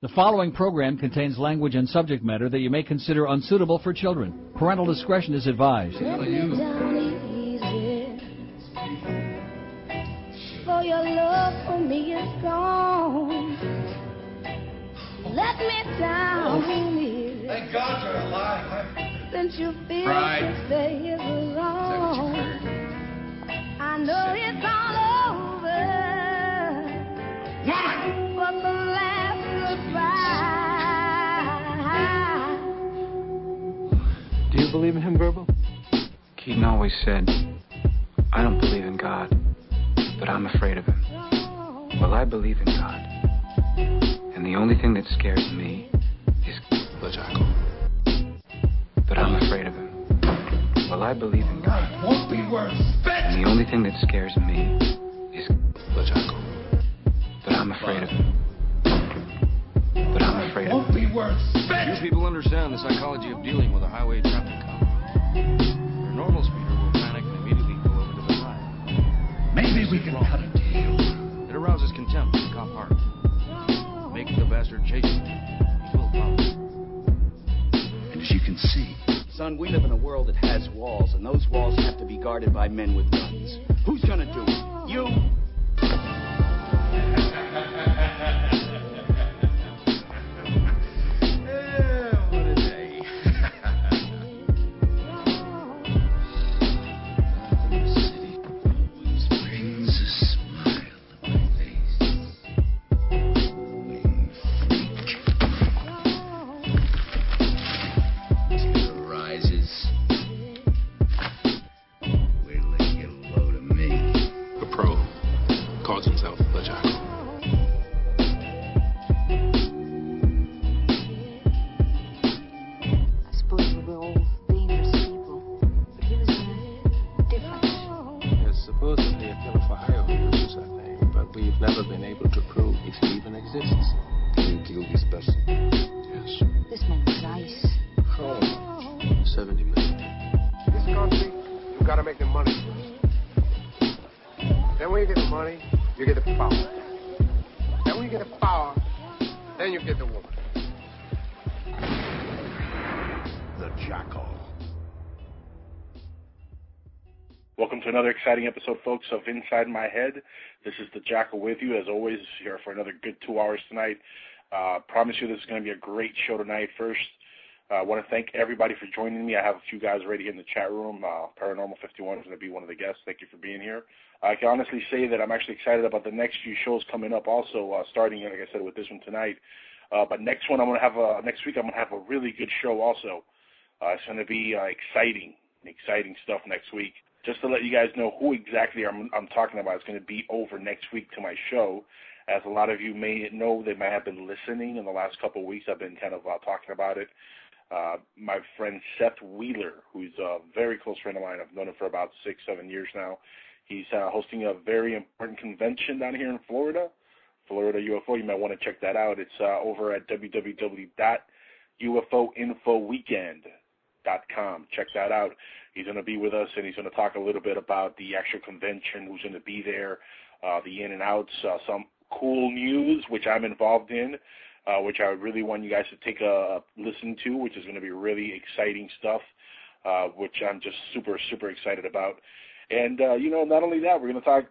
The following program contains language and subject matter that you may consider unsuitable for children. Parental discretion is advised. Let me down easy. For your love for me is gone. Let me down oh. easy. Thank God you're alive. Since you feel Right. to stay is Is that what you wrong. heard? I know it's all you believe in him, Verbal? Keaton always said, I don't believe in God, but I'm afraid of him. Well, I believe in God. And the only thing that scares me is LaJaco. but I'm afraid of him. Well, I believe in God. Won't be worth! And the only thing that scares me is LaJaco. but I'm afraid of him. But I'm afraid of Won't him. be worth Few spit! people understand the psychology of dealing with a highway traffic cop. Your normal speeder will panic and immediately pull over to the side. Maybe we can cut a deal. It arouses contempt in the cop heart. Make the bastard chase you. He will. And as you can see, Son, we live in a world that has walls, and those walls have to be guarded by men with guns. Who's gonna do it? You? Exciting episode, folks, of Inside My Head. This is the Jackal with you, as always, here for another good two hours tonight. Uh, promise you this is going to be a great show tonight. First, uh, I want to thank everybody for joining me. I have a few guys already in the chat room. Uh, Paranormal 51 is going to be one of the guests. Thank you for being here. I can honestly say that I'm actually excited about the next few shows coming up. Also, uh, starting like I said with this one tonight. Uh, but next one, I'm going to have a next week. I'm going to have a really good show. Also, uh, it's going to be uh, exciting, exciting stuff next week. Just to let you guys know who exactly I'm, I'm talking about, it's going to be over next week to my show. As a lot of you may know, they may have been listening in the last couple of weeks. I've been kind of uh, talking about it. Uh, my friend Seth Wheeler, who's a very close friend of mine, I've known him for about six, seven years now. He's uh, hosting a very important convention down here in Florida, Florida UFO. You might want to check that out. It's uh, over at www.ufoinfoweekend.com. Check that out. He's going to be with us, and he's going to talk a little bit about the actual convention, who's going to be there, uh, the in and outs, uh, some cool news, which I'm involved in, uh, which I really want you guys to take a listen to, which is going to be really exciting stuff, uh, which I'm just super, super excited about. And, uh, you know, not only that, we're going to talk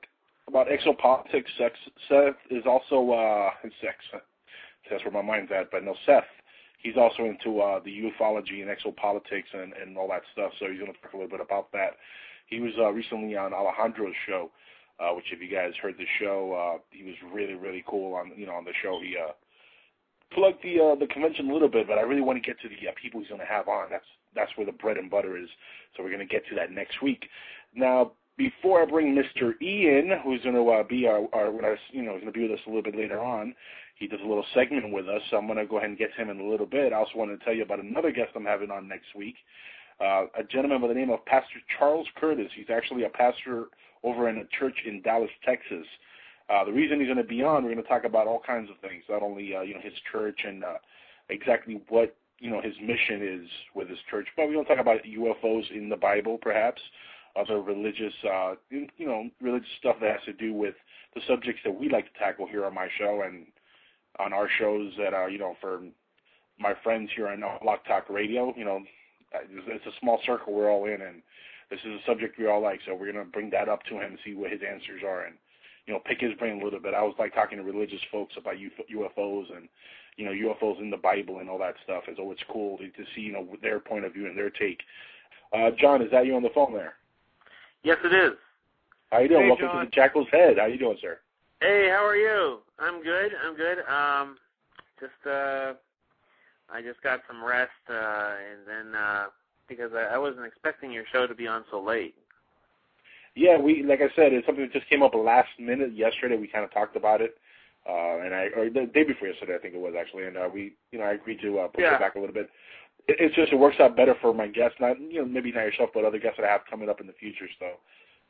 about exopolitics. Seth is also, uh, sex, that's where my mind's at, but no, Seth, he's also into uh, the ufology and exopolitics and, and all that stuff, so he's going to talk a little bit about that. He was uh, recently on Alejandro's show, uh, which if you guys heard the show, uh, he was really, really cool on, you know, on the show. He uh, plugged the uh, the convention a little bit, but I really want to get to the uh, people he's going to have on. That's that's where the bread and butter is. So we're going to get to that next week. Now, before I bring Mr. Ian, who's going to uh, be our, our, I, you know, going to be with us a little bit later on. He does a little segment with us, so I'm going to go ahead and get him in a little bit. I also want to tell you about another guest I'm having on next week, uh, a gentleman by the name of Pastor Charles Curtis. He's actually a pastor over in a church in Dallas, Texas. Uh, the reason he's going to be on, we're going to talk about all kinds of things, not only uh, you know his church and uh, exactly what you know his mission is with his church, but we're going to talk about UFOs in the Bible, perhaps other religious, uh, you know, religious stuff that has to do with the subjects that we like to tackle here on my show and on our shows that are you know for my friends here on Blog Talk Radio. You know, it's a small circle we're all in, and this is a subject we all like. So we're gonna bring that up to him and see what his answers are, and you know, pick his brain a little bit. I was like talking to religious folks about UFOs and you know UFOs in the Bible and all that stuff. And so it's cool to, to see you know their point of view and their take. Uh, John, is that you on the phone there? Yes, it is. How you doing? Hey, Welcome John. to the Jackal's Head. How you doing, sir? Hey, how are you? I'm good. I'm good. Um, just uh, I just got some rest, uh, and then uh, because I, I wasn't expecting your show to be on so late. Yeah, we like I said, it's something that just came up last minute yesterday. We kind of talked about it, uh, and I or the day before yesterday, I think it was actually, and uh, we, you know, I agreed to uh, push Yeah. it back a little bit. It, it's just it works out better for my guests, not you know maybe not yourself, but other guests that I have coming up in the future. So,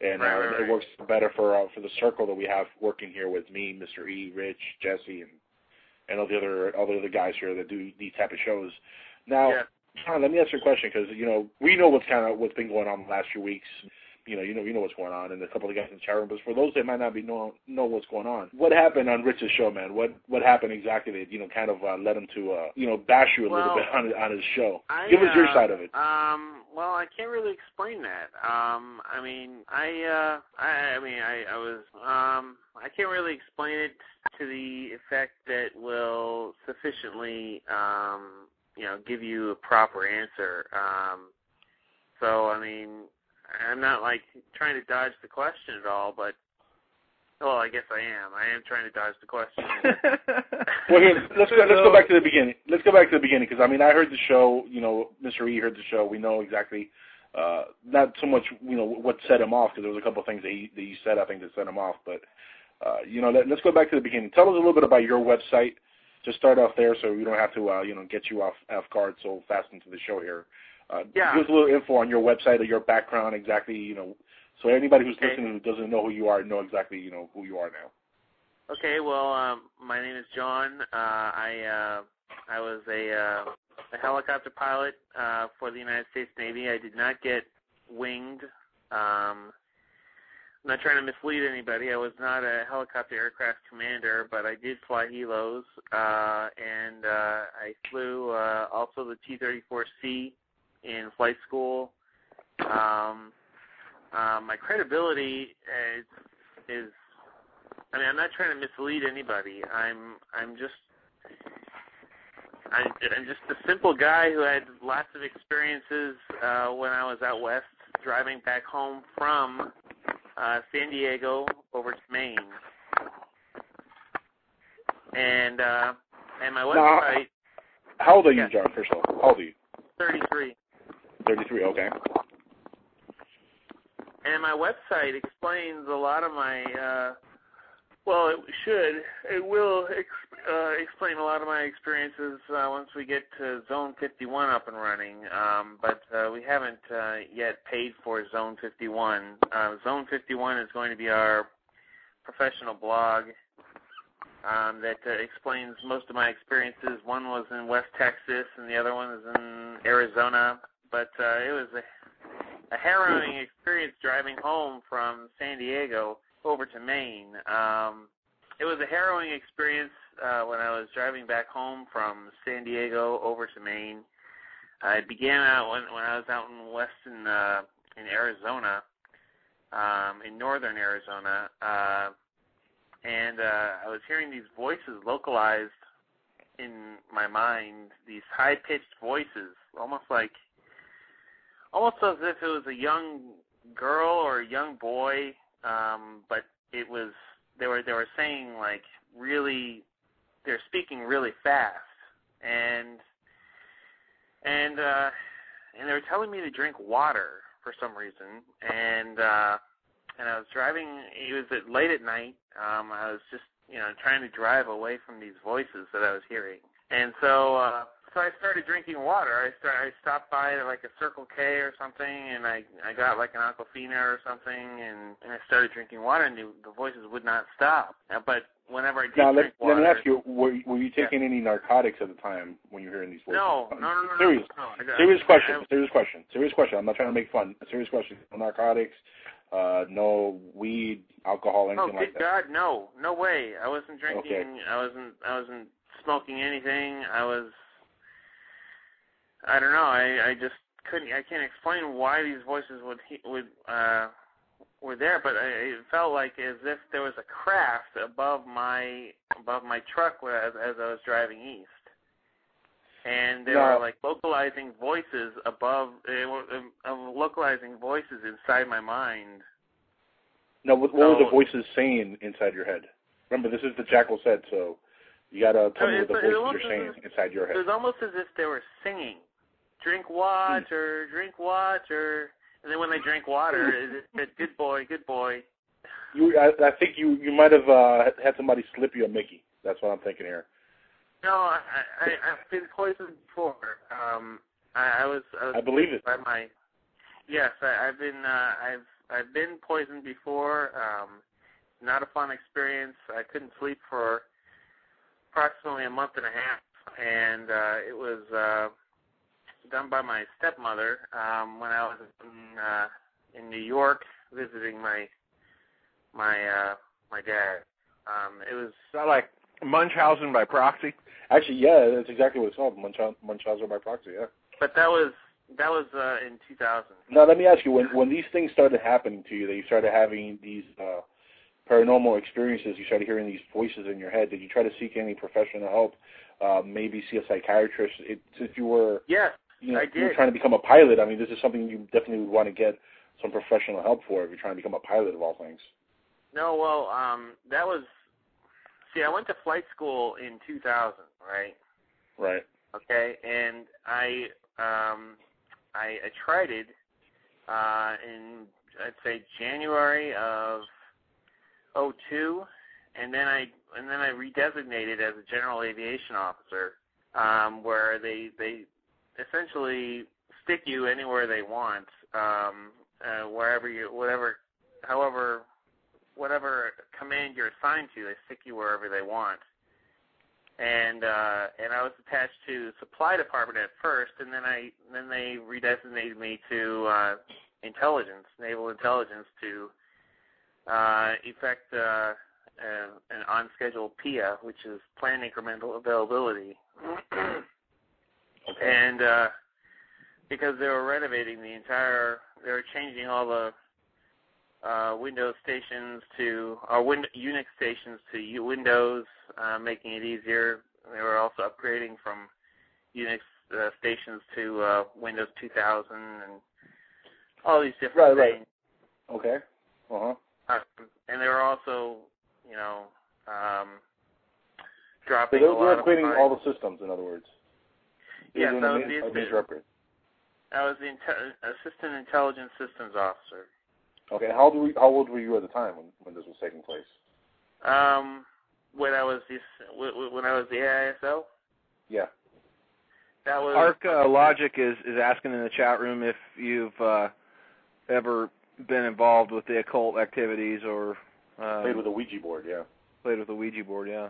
and Right, uh, right, it works better for uh, for the circle that we have working here with me, Mr. E, Rich, Jesse, and and all the other all the other guys here that do these type of shows. Now, Yeah. John, let me ask you a question because you know we know what's kind of what's been going on the last few weeks. You know, you know, you know what's going on, and a couple of guys in the chat room. But for those that might not be know know what's going on, what happened on Rich's show, man? What what happened exactly that you know kind of uh, led him to uh, you know bash you a little bit on on his show? I, Give us your uh, side of it. Um, well, I can't really explain that. Um, I mean, I, uh, I, I mean, I, I was, um, I can't really explain it to the effect that will sufficiently, um, you know, give you a proper answer. Um, so, I mean, I'm not like trying to dodge the question at all, but, well, I guess I am. I am trying to dodge the question. Well, here, let's go, let's go back to the beginning. Let's go back to the beginning because I mean I heard the show. You know, Mr. E heard the show. We know exactly. Uh, not so much, you know, what set him off because there was a couple of things that he that he said I think that set him off. But uh, you know, let, let's go back to the beginning. Tell us a little bit about your website. Just start off there so we don't have to, uh, you know, get you off off guard so fast into the show here. Uh, Yeah. Give us a little info on your website or your background exactly. You know, so anybody who's Okay. listening who doesn't know who you are know exactly, you know, who you are now. Okay, well, um, my name is John. Uh, I uh, I was a, uh, a helicopter pilot uh, for the United States Navy. I did not get winged. Um, I'm not trying to mislead anybody. I was not a helicopter aircraft commander, but I did fly helos, uh, and uh, I flew uh, also the T-34C in flight school. Um, uh, my credibility is, is I mean, I'm not trying to mislead anybody. I'm I'm just I, I'm just a simple guy who had lots of experiences uh, when I was out west, driving back home from uh, San Diego over to Maine, and uh, and my Now, website How old are you, Yeah. John? First of all, how old are you? 33. 33. Okay. And my website explains a lot of my, uh, well, it should, it will ex- uh, explain a lot of my experiences uh, once we get to Zone 51 up and running. Um, but uh, we haven't uh, yet paid for Zone 51. Uh, Zone 51 is going to be our professional blog um, that uh, explains most of my experiences. One was in West Texas, and the other one is in Arizona. But uh, it was a a harrowing experience driving home from San Diego over to Maine. Um, it was a harrowing experience uh, when I was driving back home from San Diego over to Maine. I began out when when I was out in western uh, in Arizona, um, in northern Arizona, uh, and uh, I was hearing these voices localized in my mind. These high pitched voices, almost like almost as if it was a young girl or a young boy, um, but it was they were they were saying like really they're speaking really fast. And and uh and they were telling me to drink water for some reason. And uh and I was driving it was at late at night um I was just you know trying to drive away from these voices that I was hearing. And so uh so I started drinking water. I start I stopped by like a Circle K or something, and I I got like an Aquafina or something, and and I started drinking water, and the, the voices would not stop. Uh, But whenever I did Now let, drink water, let me ask you: Were, were you taking any narcotics at the time when you were hearing these voices? no, no, no, no, no, Serious, no, I got- serious question. I- serious question. Serious question. I'm not trying to make fun. Serious question. No narcotics. Uh, no weed, alcohol, Oh, anything good like that. Oh my god, no, no way! I wasn't drinking. Okay. I wasn't. I wasn't smoking anything. I was I don't know. I I just couldn't. I can't explain why these voices would he, would uh were there, but I, it felt like as if there was a craft above my above my truck as, as I was driving east, and there Now- were like localizing voices above, uh, um, um, localizing voices inside my mind. Now, what, what were the voices saying inside your head? Remember, this is the Jackal's head, so you gotta tell me what the voices are saying inside your head. It was almost as if they were singing, "Drink water, drink water," and then when they drank water, it said, "Good boy, good boy." You, I, I think you you might have uh, had somebody slip you a Mickey. That's what I'm thinking here. No, I, I I've been poisoned before. Um, I, I was I was I believe it. by my yes, I, I've been uh, I've I've been poisoned before. Um, not a fun experience. I couldn't sleep for approximately a month and a half, and uh, it was uh, done by my stepmother um, when I was in uh, in New York visiting my my uh, my dad. Um, it was Is that like Munchausen by proxy? Actually, yeah, that's exactly what it's called. Munchausen, Munchausen by proxy. Yeah. But that was that was uh, in 2000. Now, let me ask you: when when these things started happening to you, that you started having these uh, paranormal experiences, you started hearing these voices in your head. Did you try to seek any professional help? Uh, maybe see a psychiatrist. It, since you were, Yes, you know, I you're trying to become a pilot. I mean, this is something you definitely would want to get some professional help for if you're trying to become a pilot of all things. No, well, um, that was. See, I went to flight school in 2000, right? Right. Okay, and I um, I, I tried it uh, in I'd say January of '02, and then I and then I redesignated as a general aviation officer, um, where they they essentially stick you anywhere they want, um, uh, wherever you whatever, however, whatever command you're assigned to, they stick you wherever they want and uh and I was attached to supply department at first and then I then they redesignated me to uh intelligence, naval intelligence to uh effect uh, uh an on schedule PIA, which is plan incremental availability. And uh because they were renovating the entire they were changing all the uh, Windows stations to or Win- Unix stations to U- Windows, uh, making it easier. They were also upgrading from Unix uh, stations to uh, Windows 2000 and all these different Right, right. Okay. Uh huh. Uh, and they were also, you know, um, So dropping lot they're of upgrading all the systems, in other words. Yes, They're that was a, the ma- a major. I was the inte- assistant intelligence systems officer. Okay. How old were you, how old were you at the time when when this was taking place? Um, when I was the when I was the AISO, Yeah. that was Arc uh, Logic is is asking in the chat room if you've uh, ever been involved with the occult activities or um, Played with a Ouija board. Yeah. played with a Ouija board. Yeah.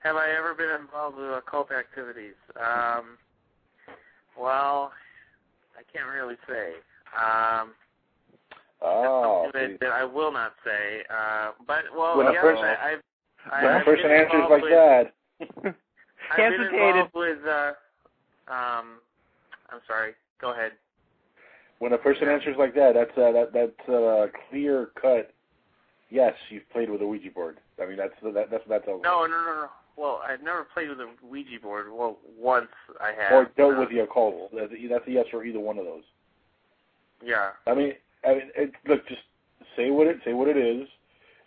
Have I ever been involved with occult activities? Um, well, I can't really say. Um, Oh. that's something that, that I will not say. Uh, but well, When a yes, person- I, I've. I, when a I've person answers like with, that. I've been involved with. Uh, um, I'm sorry. Go ahead. When a person answers like that, that's uh, that that's uh, clear cut. Yes, you've played with a Ouija board. I mean, that's that, that's what that tells me. No, no, no, no. Well, I've never played with a Ouija board. Well, once I have. Or dealt uh, with the occult. That's a, that's a yes for either one of those. Yeah. I mean, I mean, it, look, just say what it say what it is.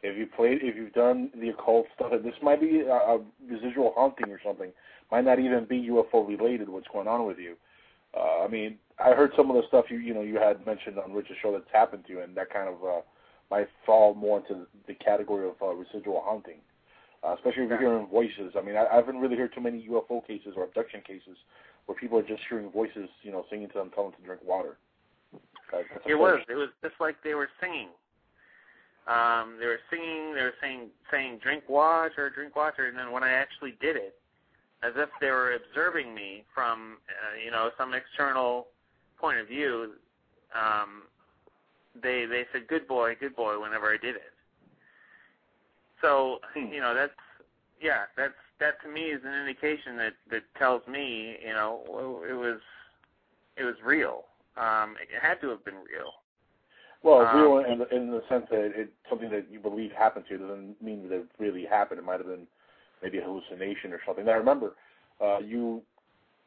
If you played, if you've done the occult stuff, this might be a, a residual haunting or something. Might not even be UFO related. What's going on with you? Uh, I mean, I heard some of the stuff you you know you had mentioned on Rich's show that's happened to you, and that kind of uh, might fall more into the category of uh, residual haunting. Uh, especially if you're hearing voices. I mean, I, I haven't really heard too many UFO cases or abduction cases where people are just hearing voices, you know, singing to them, telling them to drink water. Uh, It was. It was just like they were singing. Um, they were singing. They were saying, saying, "Drink water, drink water," and then when I actually did it, as if they were observing me from, uh, you know, some external point of view, um, they they said, "Good boy, good boy," whenever I did it. So, you know, that's yeah, that's that to me is an indication that that tells me, you know, it was it was real. Um, it had to have been real. Well, Um, real in the, in the sense that it's something that you believe happened to you doesn't mean that it really happened. It might have been maybe a hallucination or something. Now remember, uh, you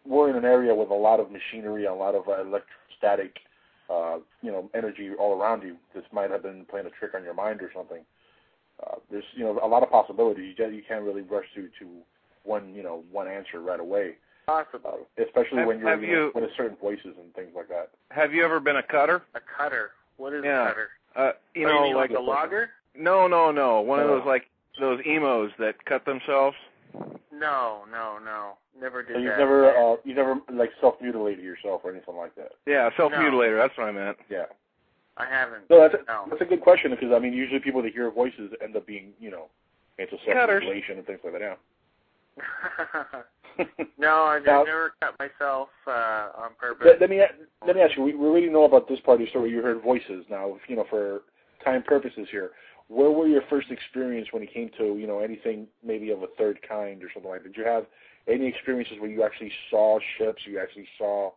were in an area with a lot of machinery, a lot of uh, electrostatic, uh, you know, energy all around you. This might have been playing a trick on your mind or something. Uh, there's you know a lot of possibilities. You just, you can't really rush to to one you know one answer right away. Possibly. Uh, especially Have- when you're have you know, you- with certain voices and things like that. Have you ever been a cutter? A cutter. What is Yeah. a cutter? Uh, you Oh, know, mean like like a logger? No, no, no. One of those like those emos that cut themselves. No, no, no. Never did So you've that. never uh, you never like self mutilated yourself or anything like that. Yeah, self mutilator. That's what I meant. Yeah. I haven't. No, that's a, No. that's a good question because I mean usually people that hear voices end up being you know into self Cutters. mutilation and things like that. Yeah. no, I've Now- never cut myself uh, on purpose. let, let me let me ask you. We, we already know about this part of the story. You heard voices. Now, if, you know, for time purposes here, where were your first experience when it came to you know anything maybe of a third kind or something like? that? Did you have any experiences where you actually saw ships? You actually saw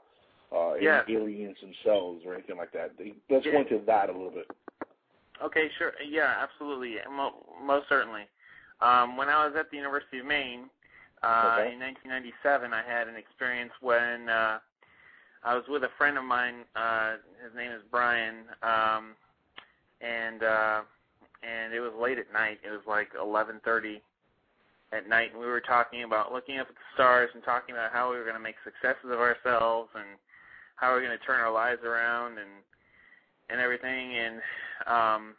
uh, Yes. aliens themselves or anything like that? Let's Yeah. go into that a little bit. Okay, sure. Yeah, absolutely. Mo- most certainly. Um, when I was at the University of Maine uh, Okay. in 1997, I had an experience when uh, I was with a friend of mine. Uh, his name is Brian, um, and uh, and it was late at night. It was like 11:30 at night, and we were talking about looking up at the stars and talking about how we were going to make successes of ourselves and how we are going to turn our lives around and and everything. And um,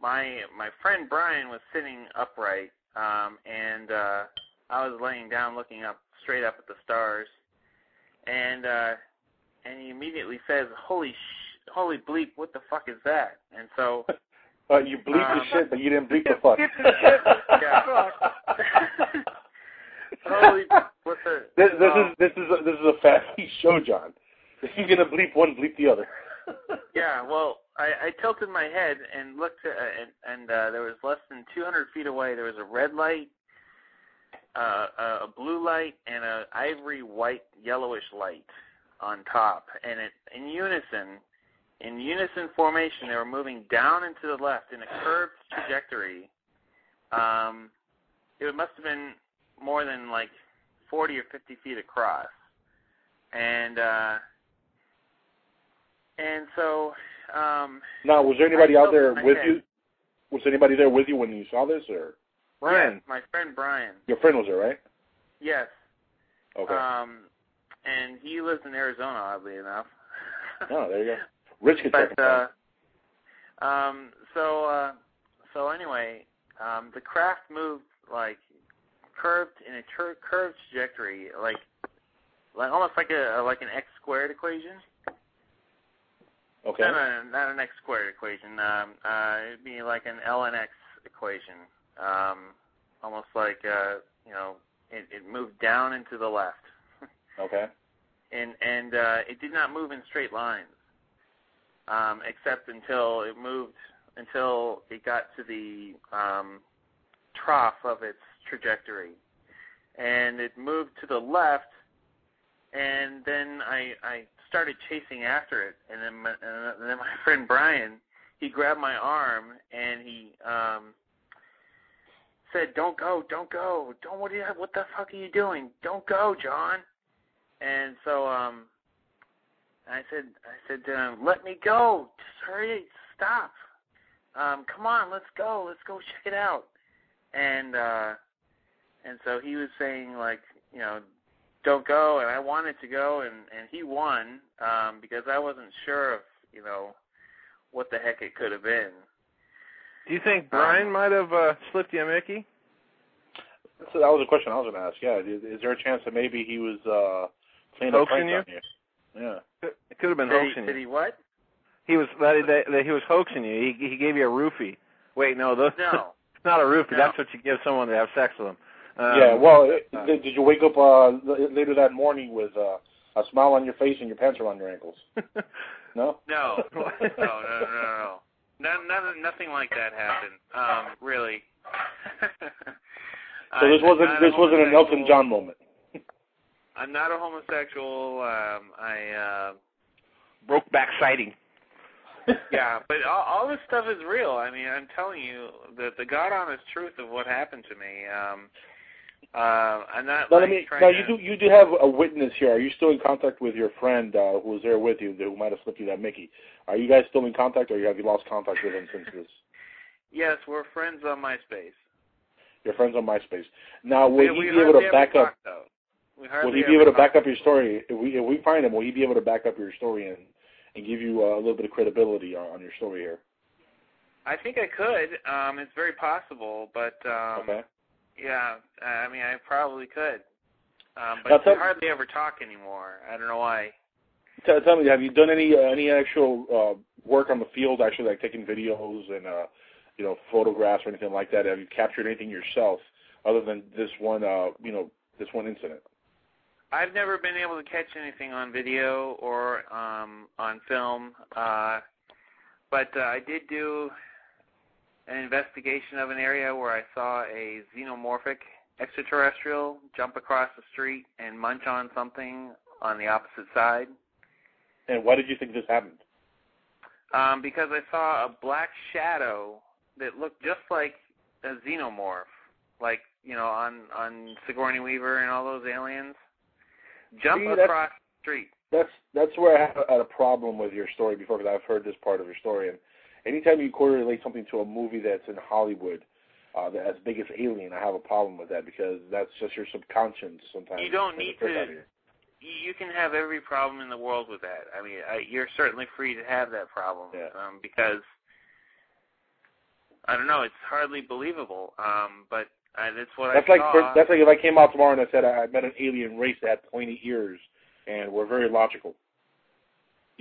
my my friend Brian was sitting upright, um, and uh, I was laying down, looking up straight up at the stars, and uh, and he immediately says, "Holy sh- holy bleep, what the fuck is that?" And so Uh, you bleeped Um, the shit, but you didn't bleep the fuck. holy what the This, this oh. is this is a, this is a family show, John. If you're gonna bleep one, bleep the other. Yeah, well, I, I tilted my head and looked, at, and, and uh, there was less than 200 feet away. There was a red light, uh, a blue light, and a ivory white yellowish light on top, and it in unison, in unison formation, they were moving down and to the left in a curved trajectory. Um, it must have been more than like 40 or 50 feet across, and uh, and so um, Now, was there anybody out there with head. you? Was anybody there with you when you saw this, or Brian. Yes, my friend Brian. your friend was there, right? Yes. Okay. Um, and he lives in Arizona, oddly enough. oh, there you go. Rich could check but him uh, um, so uh, so anyway, um, the craft moved like curved in a tur- curved trajectory, like like almost like a like an x squared equation. Okay. No, no, no, not an x squared equation. Um, uh, it'd be like an ln x equation. Um, almost like uh, you know, it, it moved down and to the left, Okay. and and uh, it did not move in straight lines, um, except until it moved until it got to the um, trough of its trajectory, and it moved to the left, and then I I started chasing after it, and then my, and then my friend Brian he grabbed my arm and he um said, "Don't go, don't go, don't what, you, what the fuck are you doing? Don't go, John." And so um I said I said him, "Let me go. Just hurry, stop. Um come on, let's go. Let's go check it out." And uh and so he was saying like, you know, don't go and I wanted to go and and he won um because I wasn't sure of, you know, what the heck it could have been. Do you think Brian Um, might have uh, slipped you a Mickey? So that was a question I was going to ask. Yeah. Is, is there a chance that maybe he was uh, playing a Hoaxing prank on you? Yeah. It could have been Did he, hoaxing did you. he what? He was that, that, that he was hoaxing you. He he gave you a roofie. Wait, no, those No. it's not a roofie. No. That's what you give someone to have sex with them. Um, yeah. Well, it- uh, did, did you wake up uh, later that morning with uh, a smile on your face and your pants around your ankles? No. No, no, no, no, no. None, none, nothing like that happened. Um, really. So this I'm wasn't not a this wasn't an Elton. John moment. I'm not a homosexual. Um, I uh, Brokeback sighting. yeah, but all, all this stuff is real. I mean, I'm telling you the the God honest truth of what happened to me. Um, uh, I'm not Now, like let me, now to. you do you do have a witness here. Are you still in contact with your friend uh, who was there with you, who might have slipped you that Mickey? Are you guys still in contact, or have you lost contact with him since this? Yes, we're friends on MySpace. Your friends on MySpace. Now, will we, he be able to back up? though. We Will he be able to back up your story? If we if we find him, will he be able to back up your story and and give you uh, a little bit of credibility on, on your story here? I think I could. Um, it's very possible, but um, Okay. Yeah, I mean, I probably could. Um, Now but tell- we hardly ever talk anymore. I don't know why. Tell, tell me, have you done any uh, any actual uh, work on the field, actually, like taking videos and uh, you know photographs or anything like that? Have you captured anything yourself other than this one, uh, you know, this one incident? I've never been able to catch anything on video or um, on film, uh, but uh, I did do an investigation of an area where I saw a xenomorphic extraterrestrial jump across the street and munch on something on the opposite side. And why did you think this happened? Um, because I saw a black shadow that looked just like a xenomorph, like you know on on Sigourney Weaver and all those aliens, jump See, across the street. That's that's where I had a problem with your story before because I've heard this part of your story. And anytime you correlate something to a movie that's in Hollywood, uh, that as big as Alien, I have a problem with that because that's just your subconscious sometimes. You don't need to- You can have every problem in the world with that. I mean, I, you're certainly free to have that problem um, because I don't know. It's hardly believable, um, but uh, that's what I That's I like saw. that's like if I came out tomorrow and I said I I met an alien race that had pointy ears and were very logical.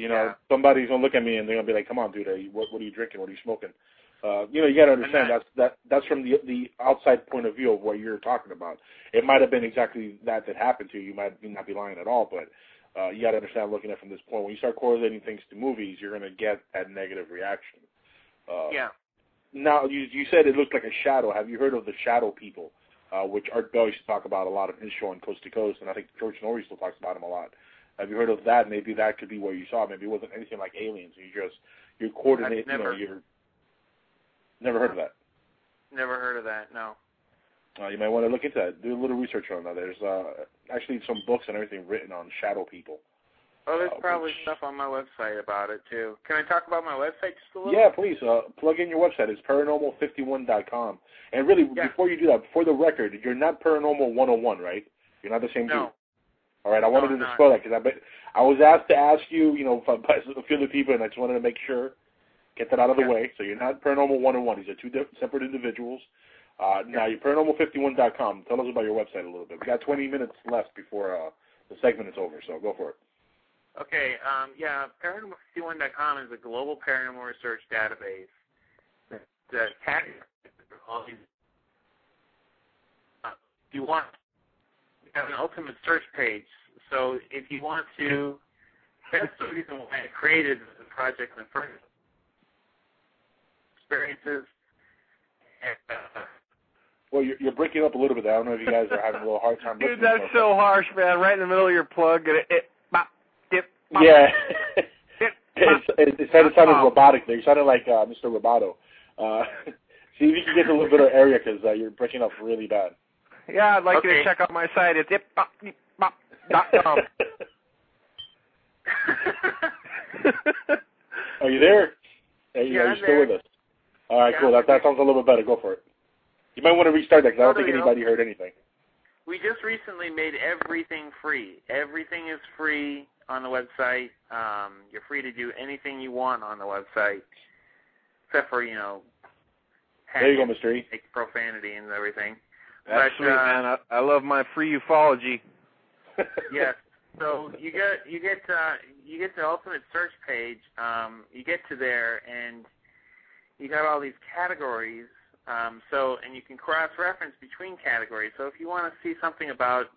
You know, Yeah. somebody's gonna look at me and they're gonna be like, "Come on, dude, what what are you drinking? What are you smoking?" Uh, you know, you gotta understand And that's that that's from the the outside point of view of what you're talking about. It might have been exactly that that happened to you. You might not be lying at all, but uh, you gotta understand looking at it from this point. When you start correlating things to movies, you're gonna get that negative reaction. Uh, yeah. now, you you said it looked like a shadow. Have you heard of the shadow people, uh, which Art Bell used to talk about a lot in his show on Coast to Coast, and I think George Noory still talks about him a lot. Have you heard of that? Maybe that could be where you saw. Maybe it wasn't anything like aliens. You just you're coordinating. Never- You know, you're never heard of that. Never heard of that. No. Uh, you might want to look into that. Do a little research on that. There's uh, actually some books and everything written on shadow people. Oh, there's Uh, probably stuff on my website about it too. Can I talk about my website just a little? Yeah, please uh, plug in your website. It's paranormal51.com. And really, Yeah. before you do that, for the record, you're not paranormal 101, right? You're not the same No. dude. All right, I wanted No, to disclose that because I bet I was asked to ask you, you know, a few other people, and I just wanted to make sure, get that out of the Yeah. way. So you're not paranormal 101. These are two different, separate individuals. Uh, Now, you're paranormal51.com. Tell us about your website a little bit. We got 20 minutes left before uh, the segment is over, so go for it. Okay, um, yeah, Paranormal51.com is a global paranormal research database that that all these. Uh, if you want, have an ultimate search page. So if you want to, that's the reason why I created the project in the first experiences. And, uh, Well, you're, you're breaking up a little bit. I don't know if you guys are having a little hard time Dude, that's so harsh, man. Right in the middle of your plug. And it, it, bop, dip, bop, Yeah. dip, it, it, it it sounded robotic there. You sounded like uh, Mr. Roboto. Uh, see if you can get a little bit of area because uh, you're breaking up really bad. Yeah, I'd like you to check out my site. It's dip, bop, dip, bop, dot com. Are you there? Are you, Yeah, are I'm you still there. with us? All right, Yeah, cool. That, that sounds a little bit better. Go for it. You might want to restart that because I don't No, no, think anybody heard anything. We just recently made everything free. Everything is free on the website. Um, you're free to do anything you want on the website, except for you know, There you go, Mr. E. like profanity and everything. That's But, sweet, uh, man. I, I love my free ufology. yes. So you get you get uh, you get the ultimate search page. Um, you get to there and you got all these categories. Um, so and you can cross-reference between categories. So if you want to see something about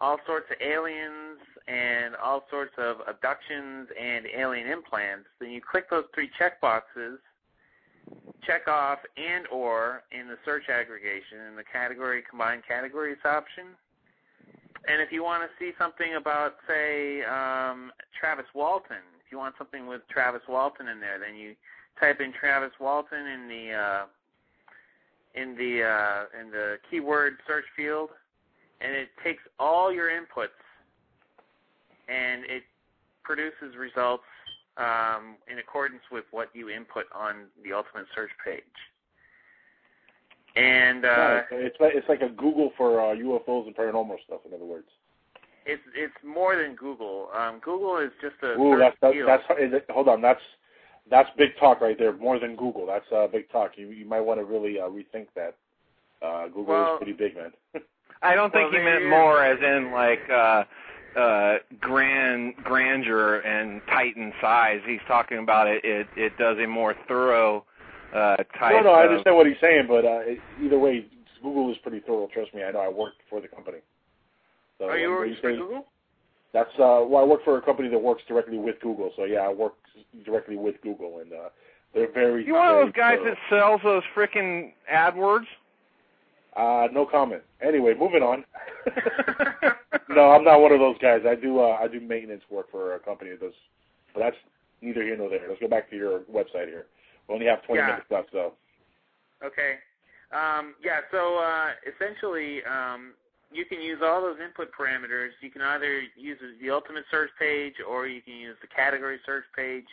all sorts of aliens and all sorts of abductions and alien implants, then you click those three check boxes, check off and or in the search aggregation in the category combined categories option. And if you want to see something about, say, um, Travis Walton, if you want something with Travis Walton in there, then you type in Travis Walton in the uh, in the uh, in the keyword search field, and it takes all your inputs and it produces results um, in accordance with what you input on the ultimate search page. And uh, Right, it's like it's like a Google for uh, UFOs and paranormal stuff. In other words. it's it's more than Google. Um, Google is just a Ooh, that's that's, that's is it, hold on. That's that's big talk right there. More than Google. That's uh, big talk. You you might want to really uh, rethink that. Uh, Google Well- is pretty big, man. I don't think Well, he meant more as in like uh uh grand grandeur and titan size. He's talking about it it it does a more thorough uh type no, no, I of- understand what he's saying, but uh, either way, Google is pretty thorough. Trust me, I know. I worked for the company. So Are you when working for say- Google? That's uh, well, I work for a company that works directly with Google. So yeah, I work directly with Google, and uh, they're very. You one of those guys thorough. that sells those frickin' AdWords? Uh, no comment. Anyway, moving on. no, I'm not one of those guys. I do uh, I do maintenance work for a company that does, but that's neither here nor there. Let's go back to your website here. We only have 20 Yeah. minutes left, so Okay. Um, yeah, so uh, essentially, um, you can use all those input parameters. You can either use the ultimate search page or you can use the category search page.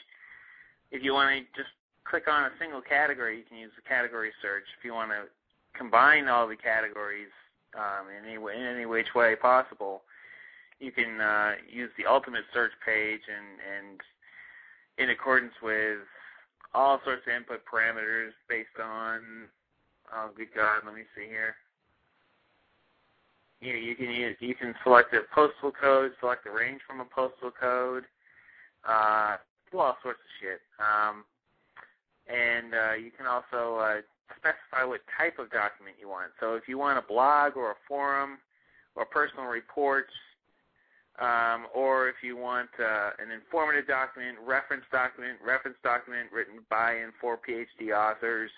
If you want to just click on a single category, you can use the category search. If you want to combine all the categories um, in, any in any which way possible, you can uh, use the ultimate search page and, and in accordance with all sorts of input parameters based on oh good god let me see here. You you can use you can select a postal code select a range from a postal code uh do all sorts of shit. Um and uh you can also uh specify what type of document you want so if you want a blog or a forum or personal reports um, or if you want uh, an informative document, reference document, reference document written by and for PhD authors,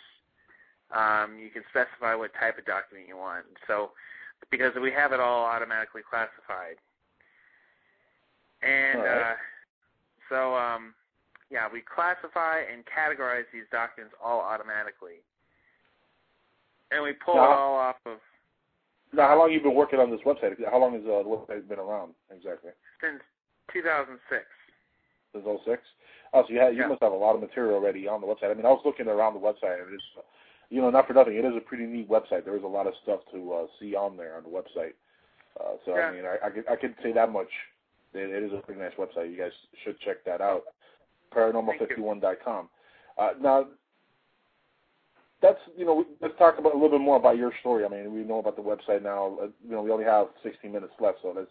um, you can specify what type of document you want. So, because we have it all automatically classified, and All right. uh, so um, yeah, we classify and categorize these documents all automatically, and we pull it Now- all off of now how long have you been working on this website? How long has uh, the website been around exactly? since 2006. Since 06? Oh, so you had, you Yeah. must have a lot of material already on the website. I mean, I was looking around the website, and it's, you know, not for nothing, it is a pretty neat website. There is a lot of stuff to uh, see on there on the website. Uh, so Yeah. I mean, I, I could I could say that much. It, it is a pretty nice website. You guys should check that out. Paranormal51.com. Uh, now, that's you know, let's talk about a little bit more about your story. I mean, we know about the website now. Uh, you know, we only have 16 minutes left, so let's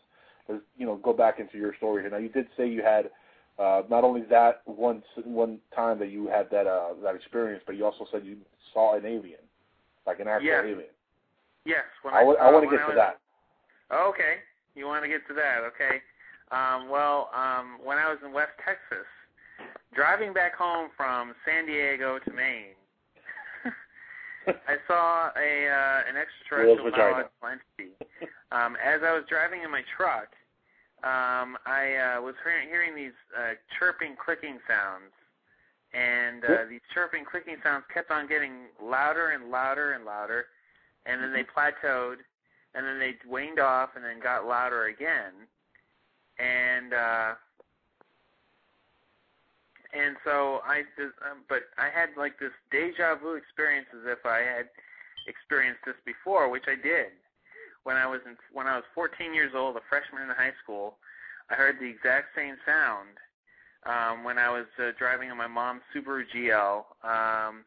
let's you know go back into your story here. Now, you did say you had uh, not only that one one time that you had that uh, that experience, but you also said you saw an alien, like an actual Yeah. alien. Yes, when I, I, I want to get to that. Okay, you want to get to that? Okay. Um, well, um, when I was in West Texas, driving back home from San Diego to Maine, I saw a uh, an extraterrestrial biological entity. Um, as I was driving in my truck, um, I uh, was hearing, hearing these uh, chirping, clicking sounds, and uh, these chirping, clicking sounds kept on getting louder and louder and louder, and then they plateaued, and then they waned off, and then got louder again, and uh, and so I just, um, but I had like this deja vu experience as if I had experienced this before, which I did when I was in, when I was 14 years old, a freshman in high school. I heard the exact same sound um, when I was uh, driving in my mom's Subaru GL. Um,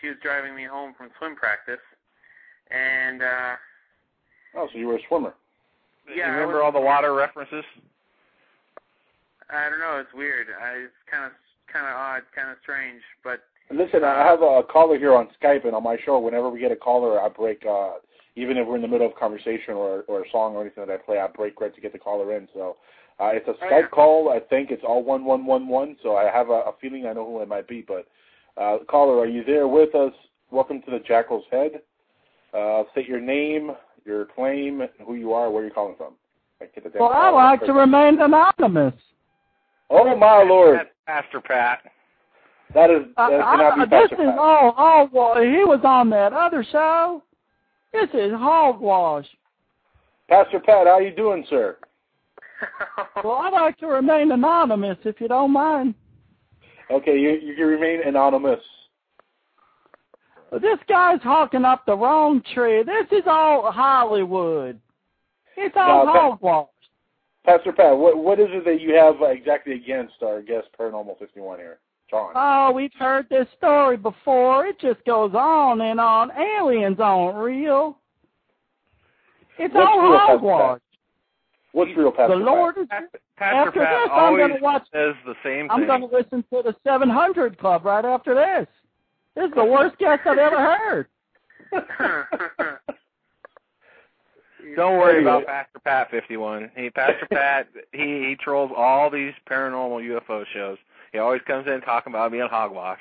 she was driving me home from swim practice, and uh, Oh, so you were a swimmer. yeah, you remember was- all the water references? I don't know. It's weird. I, it's kind of kind of odd, kind of strange, but Listen, I have a caller here on Skype, and on my show, whenever we get a caller, I break. uh Even if we're in the middle of a conversation or or a song or anything that I play, I break right to get the caller in. So uh it's a Oh, Skype yeah. call. I think it's all one one one one. So I have a, a feeling I know who it might be, but Uh, caller, are you there with us? Welcome to the Jackal's Head. Uh, state your name, your claim, who you are, where you're calling from. I get the Well, I caller like to remain anonymous. Oh my lord, That's Pastor Pat. that is that Uh, cannot uh, be this Pastor is Pat. all, all. Well, he was on that other show. This is hogwash. Pastor Pat, how you doing, sir? Well, I'd like to remain anonymous, if you don't mind. Okay, you you can remain anonymous. This guy's hawking up the wrong tree. This is all Hollywood. It's all Now, hogwash. Pastor Pat, what what is it that you have uh, exactly against our guest Paranormal 51 here, John? Oh, we've heard this story before. It just goes on and on. Aliens aren't real. It's What's all real, Pastor hogwash. What's real, Pastor The Lord is. Pastor After Pat this, I'm gonna watch- says the same I'm going to listen to the 700 Club right after this. This is the worst guest I've ever heard. Don't worry Anyway. about Pastor Pat 51. He Pastor Pat he he trolls all these paranormal UFO shows. He always comes in talking about being hogwash.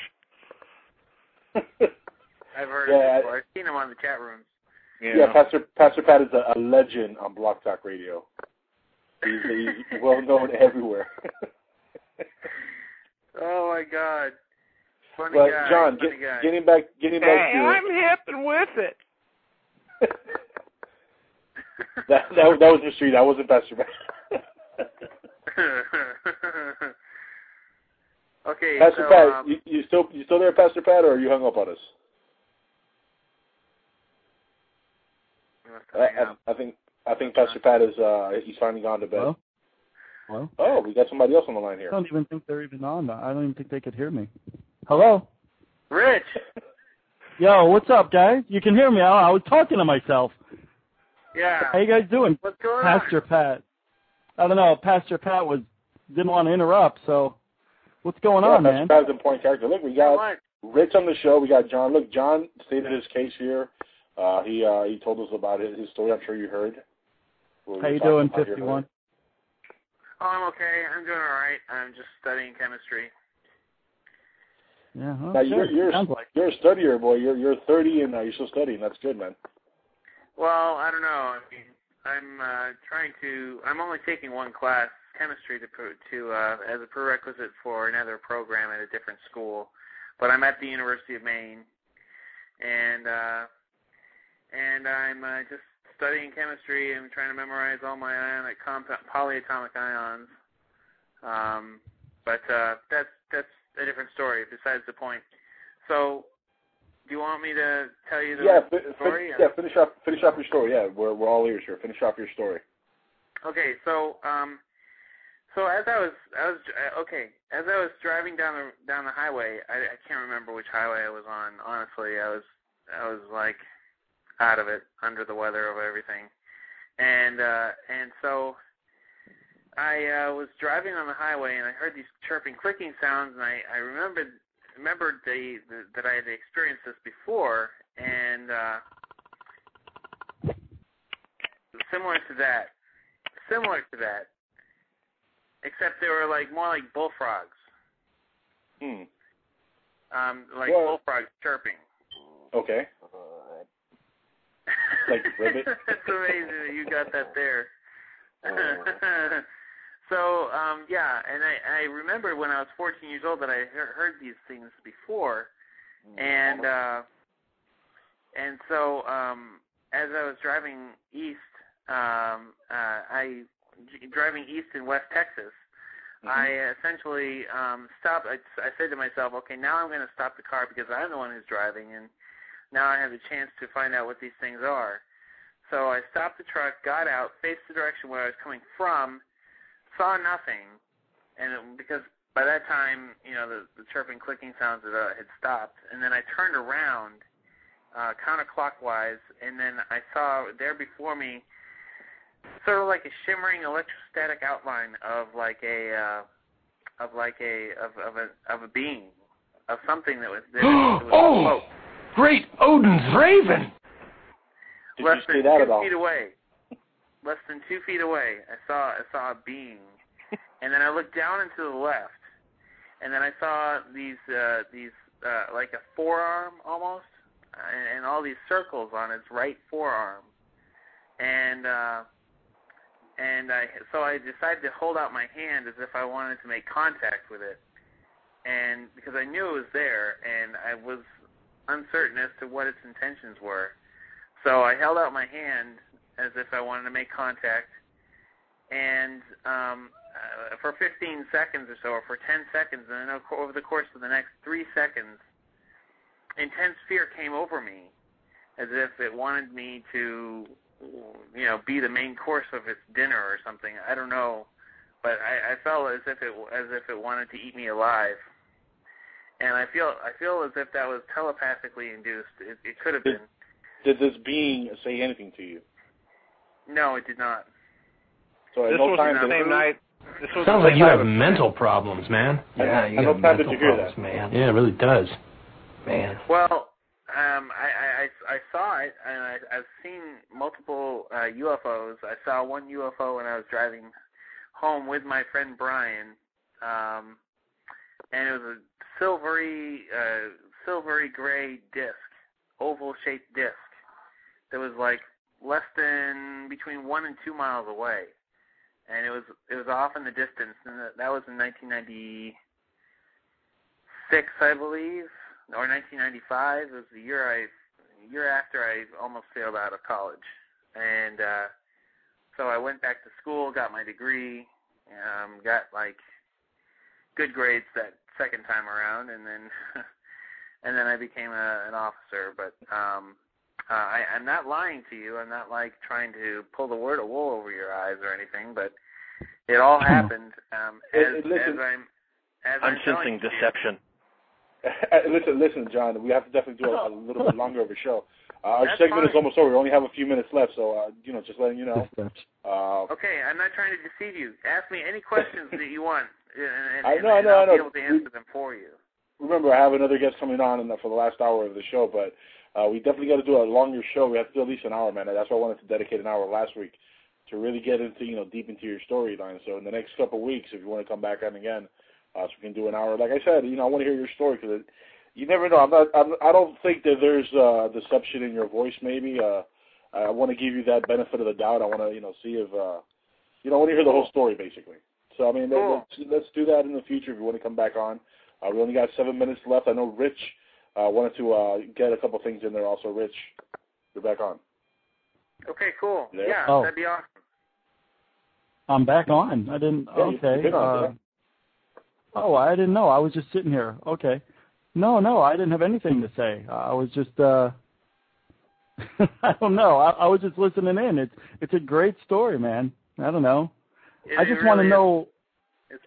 I've heard Yeah, it before. I've seen him on the chat rooms. You Yeah. Pastor Pastor Pat is a, a legend on Blog Talk Radio. He's, he's well known everywhere. Oh my God. Funny but guy. John, funny get, guy. getting back, getting back Hey, to I'm hip and with it. that, that that was Mystery. That wasn't Pastor Pat. okay, Pastor so Pat, um, you, you still you still there, Pastor Pat, or are you hung up on us? I. I, I think I think Pastor Pat is uh he's finally gone to bed. Hello? Hello? Oh, we got somebody else on the line here. I don't even think they're even on. I don't even think they could hear me. Hello? Rich. Yo, what's up, guys? You can hear me. I, I was talking to myself. Yeah. How you guys doing? What's going Pastor Pat. I don't know. Pastor Pat was didn't want to interrupt, so what's going yeah, on, Pastor man? Pat's in point character. Look, we got What? Rich on the show. We got John. Look, John stated his case here. Uh, he uh, he told us about his, his story. I'm sure you heard. What we How you doing, about 51? Oh, I'm okay. I'm doing all right. I'm just studying chemistry. Yeah, well, Now you're you're Sounds like. you're a studier, boy. You're you're 30 and uh, you're still studying. That's good, man. Well, I don't know. I mean, I'm uh, trying to. I'm only taking one class, chemistry, to to uh, as a prerequisite for another program at a different school. But I'm at the University of Maine, and uh, and I'm uh, just studying chemistry and trying to memorize all my ionic compound, polyatomic ions. Um, but uh, that's that's a different story. Besides the point. So, do you want me to tell you the Yeah, story? yeah. Finish up finish off your story. Yeah, we're we're all ears here. Finish up your story. Okay, so um, so as I was I was uh, okay as I was driving down the down the highway, I, I can't remember which highway I was on. Honestly, I was I was like out of it, under the weather of everything, and uh, and so I uh, was driving on the highway and I heard these chirping, clicking sounds, and I I remembered remembered the, the that I had experienced this before, and uh, similar to that, similar to that, except they were like more like bullfrogs, Hmm. um, like Well- bullfrogs chirping. Okay. Like ribbit? That's amazing that you got that there. So um, yeah, and I, I remember when I was 14 years old that I he- heard these things before, and uh, and so um, as I was driving east, um, uh, I driving east in West Texas. I essentially um, stopped. I, I said to myself, okay, now I'm going to stop the car because I'm the one who's driving, and now I have a chance to find out what these things are. So I stopped the truck, got out, faced the direction where I was coming from, saw nothing, and it, because by that time, you know, the, the chirping, clicking sounds had, uh, had stopped, and then I turned around uh, counterclockwise, and then I saw there before me sort of like a shimmering electrostatic outline of like a uh, of like a of of a of a being of something that was that was Oh! afloat. Great Odin's Raven! Did less you say than that two about? feet away. Less than two feet away, I saw I saw a being, and then I looked down and to the left, and then I saw these uh, these uh, like a forearm almost, and, and all these circles on its right forearm, and uh, and I so I decided to hold out my hand as if I wanted to make contact with it, and because I knew it was there, and I was uncertain as to what its intentions were, so I held out my hand as if I wanted to make contact, and um, uh, for 15 seconds or so, or for 10 seconds, and then over the course of the next three seconds, intense fear came over me, as if it wanted me to, you know, be the main course of its dinner or something. I don't know, but I, I felt as if it as if it wanted to eat me alive, and I feel I feel as if that was telepathically induced. It, it could have been. Did this being say anything to you? No, it did not. So This no was time the same night. This was Sounds like you have night- mental problems, man. Yeah, you you have have did mental you hear problems, that? man. Yeah, it really does. Man. Well, um, I, I, I I saw it, and I, I've seen multiple uh, UFOs. I saw one UFO when I was driving home with my friend Brian, um, and it was a silvery, uh, silvery gray disc, oval-shaped disc that was like less than between one and two miles away, and it was it was off in the distance, and that, that was in 1996, I believe or 1995 it was the year I year after I almost failed out of college, and uh, so I went back to school, got my degree, um, got like good grades that second time around, and then and then I became a, an officer. But um, uh, I, I'm not lying to you. I'm not like trying to pull the word of wool over your eyes or anything, but it all happened um, as, It- it- listen- as I'm as I'm telling sensing you. deception. listen, listen, John. We have to definitely do a, a little bit longer of a show. Uh, our That's segment is almost over. We only have a few minutes left, so uh, you know, just letting you know. Uh, Okay, I'm not trying to deceive you. Ask me any questions that you want, and, and, I know, I and know, I I'll know. be able to answer them for you. remember, I have another guest coming on in the, for the last hour of the show, but uh, we definitely got to do a longer show. We have to do at least an hour, man. That's why I wanted to dedicate an hour last week to really get into, you know, deep into your storyline. So in the next couple of weeks, if you want to come back on again, uh, so we can do an hour. Like I said, you know, I want to hear your story because you never know. I'm not. I'm, I don't think that there's uh, deception in your voice. Maybe uh, I want to give you that benefit of the doubt. I want to, you know, see if, uh, you know, I want to hear the whole story basically. So I mean, Cool. let's let's do that in the future if you want to come back on. Uh, we only got seven minutes left. I know Rich uh, wanted to uh, get a couple things in there. Also, Rich, you're back on. Okay, cool. There? Yeah, Oh. that'd be awesome. I'm back on. I didn't. Yeah, okay. on, uh, oh, I didn't know. I was just sitting here. Okay. No, no, I didn't have anything to say. I was just. uh I don't know. I, I was just listening in. It's it's a great story, man. I don't know. It- I it just want to really is. know.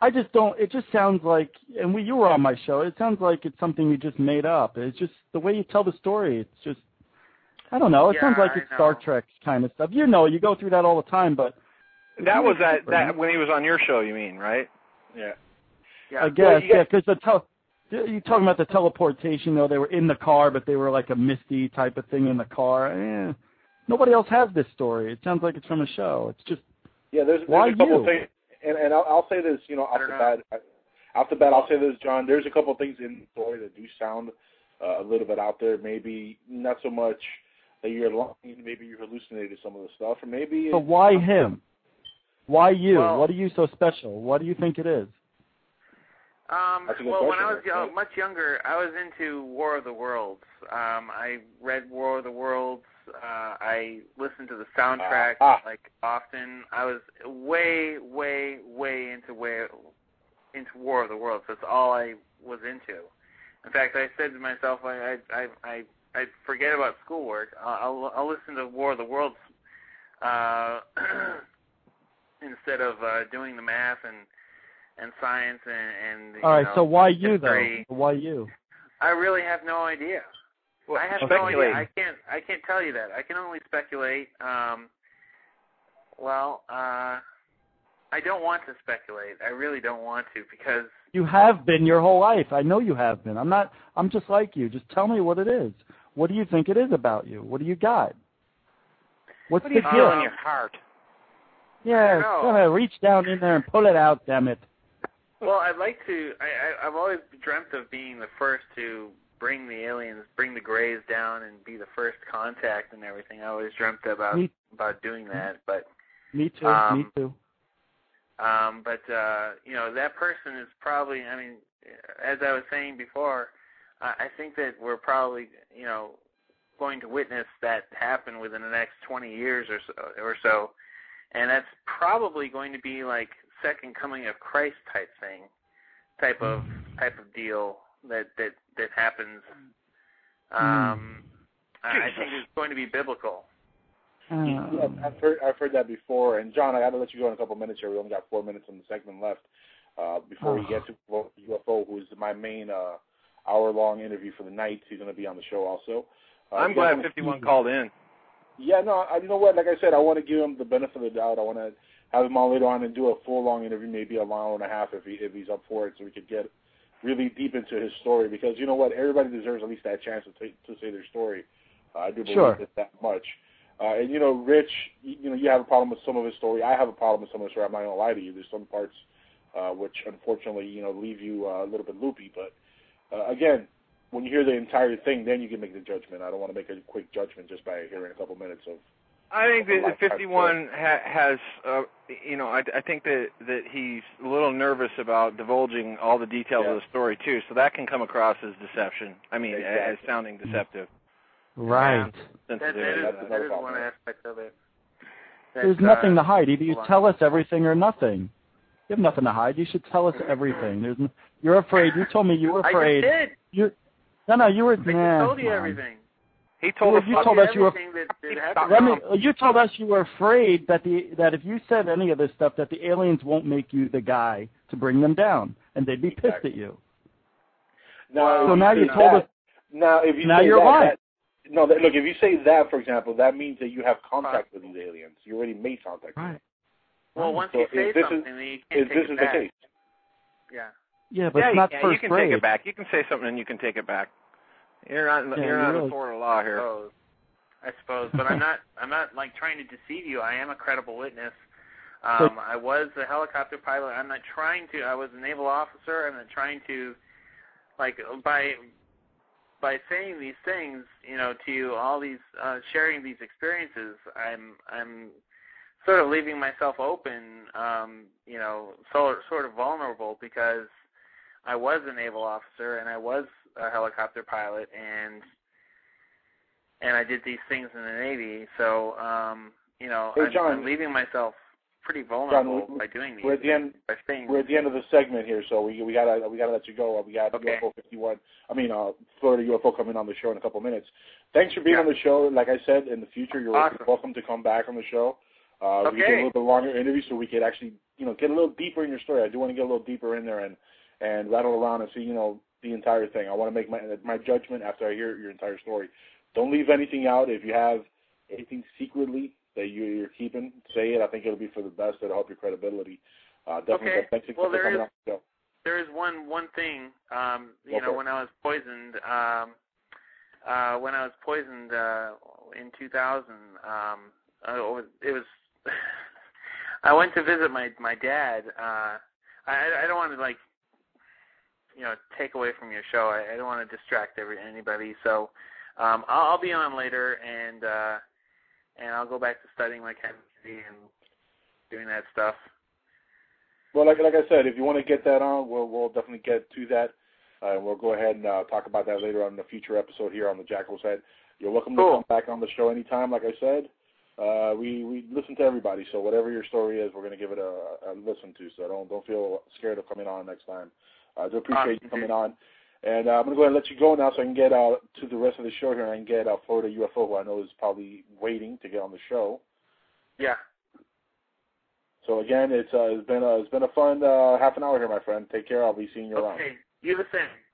I just don't. It just sounds like, and we you were on my show. It sounds like it's something you just made up. It's just the way you tell the story. It's just. I don't know. It Yeah, sounds like I it's Star. Trek kind of stuff. You know, you go through that all the time, but That was that Right. that when he was on your show. You mean right? Yeah. Yeah. I guess, yeah, because the tel- you're talking about the teleportation, though. They were in the car, but they were like a misty type of thing in the car. Eh, nobody else has this story. It sounds like it's from a show. It's just Yeah, there's, there's Why a couple you? things, and and I'll, I'll say this, you know, off don't the know. bat, off the bat, I'll say this, John. There's a couple of things in the story that do sound uh, a little bit out there. Maybe not so much that you're lying. Maybe you hallucinated some of the stuff, or maybe. but why him? Why you? Well- what are you so special? What do you think it is? Um, That's a well, when I was right? much younger, I was into War of the Worlds. Um, I read War of the Worlds. Uh, I listened to the soundtrack ah. like often. I was way, way, way into way into War of the Worlds. That's all I was into. In fact, I said to myself, I I I I, I forget about schoolwork. I'll, I'll I'll listen to War of the Worlds uh, instead of uh, doing the math and and science and and All right, you know, so why you though? Why you? I really have no idea. Well, I have no idea. I can't. I can't tell you that. I can only speculate. Um, well, uh, I don't want to speculate. I really don't want to because You have been your whole life. I know you have been. I'm not. I'm just like you. Just tell me what it is. What do you think it is about you? What do you got? What's What do you the feel gift? in your heart? Yeah, know. go ahead. Reach down in there and pull it out. Damn it. Well, I'd like to. I, I I've always dreamt of being the first to bring the aliens, bring the Greys down, and be the first contact and everything. I always dreamt about Me- about doing that, but Me too. Um, me too. um, but uh, you know that person is probably. I mean, as I was saying before, I, I think that we're probably you know going to witness that happen within the next 20 years or so, or so, and that's probably going to be like second coming of Christ type thing, type of type of deal that that that happens. Um, I I think it's going to be biblical. Uh, Yeah, I've heard I've heard that before. And John, I got to let you go in a couple minutes here. We only got four minutes in the segment left. Uh, before we get to UFO, who's my main uh, hour-long interview for the night, he's going to be on the show also. Uh, I'm glad 51 called in. Yeah, no, I, you know what? Like I said, I want to give him the benefit of the doubt. I want to have him on later on and do a full long interview, maybe a hour and a half if he if he's up for it, so we could get really deep into his story. Because you know what, everybody deserves at least that chance to t- to say their story. Uh, I do believe Sure. it that much. Uh, and you know, Rich, you, you know, you have a problem with some of his story. I have a problem with some of his story. I'm not gonna lie to you. There's some parts uh, which unfortunately, you know, leave you uh, a little bit loopy. But uh, again, when you hear the entire thing, then you can make the judgment. I don't want to make a quick judgment just by hearing a couple minutes of I think that Lifetime 51 ha- has, uh, you know, I, I think that that he's a little nervous about divulging all the details of the story too, so that can come across as deception. I mean, as sounding deceptive. right. That, that Sensitivity. is, That's that another one aspect of it. There's nothing uh, to hide. Either you tell us everything or nothing. You have nothing to hide. You should tell us everything. There's, n- you're afraid. You told me you were I afraid. just did. You, no, no, you were. I nah, told you come everything. He told Well, us. you Told told us you were- that, that happened. Me, you told us you were afraid that the that if you said any of this stuff, that the aliens won't make you the guy to bring them down, and they'd be pissed Exactly. at you. Now, So if now say you told that, us- Now, if you Now say you're that, lying. that- no, that, look. If you say that, for example, that means that you have contact with these aliens. You already made contact. with them. Well, once So you say if this is- something, then you can't take this it is back. the case, Yeah. Yeah, but yeah, it's not yeah, first you can grade. take it back. You can say something and you can take it back. You're not. Yeah, you're not you in really- a court of law I here. suppose. I suppose, but I'm not. I'm not like trying to deceive you. I am a credible witness. Um, I was a helicopter pilot. I'm not trying to. I was a naval officer. I'm not trying to, like, by by saying these things, you know, to you, all these uh, sharing these experiences. I'm I'm sort of leaving myself open, um, you know, sort sort of vulnerable because I was a naval officer and I was a helicopter pilot and and I did these things in the Navy. So, um, you know, Hey, I'm, John. I'm leaving myself pretty vulnerable we- by doing these. we're at the end. things, We're at the end of the segment here, so we we gotta we gotta let you go. We got Okay. UFO 51. I mean, uh, Florida UFO coming on the show in a couple minutes. Thanks for being Yeah. on the show. Like I said, in the future, you're Awesome. welcome to come back on the show. Uh, We get a little bit longer interview, so we could actually, you know, get a little deeper in your story. I do want to get a little deeper in there and and rattle around and see, you know, the entire thing. I want to make my my judgment after I hear your entire story. Don't leave anything out. If you have anything secretly that you, you're keeping, say it. I think it'll be for the best. It'll help your credibility. Uh, definitely. Okay. Thanks Well, there is- the show. there is one one thing. Um, you Go know, when I was poisoned, um, uh, when I was poisoned uh, in 2000, um, it was. It was I went to visit my my dad. Uh, I I don't want to like, you know, take away from your show. I, I don't want to distract every anybody. So, um, I'll, I'll be on later, and uh, and I'll go back to studying my chemistry and doing that stuff. Well, like like I said, if you want to get that on, we'll we'll definitely get to that. Uh, we'll go ahead and uh, talk about that later on in the future episode here on the Jackal's Head. You're welcome Cool. to come back on the show anytime. Like I said, uh, we we listen to everybody, so whatever your story is, we're going to give it a, a listen to. So don't don't feel scared of coming on next time. I do appreciate you coming on. And uh, I'm going to go ahead and let you go now so I can get uh, to the rest of the show here and I can get uh, Florida UFO, who I know is probably waiting to get on the show. Yeah. So again, it's uh, it's been a it's been a fun uh, half an hour here, my friend. Take care. I'll be seeing you around. Okay. You the same.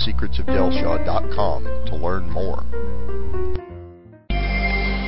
www.secretsofdellschau.com to learn more.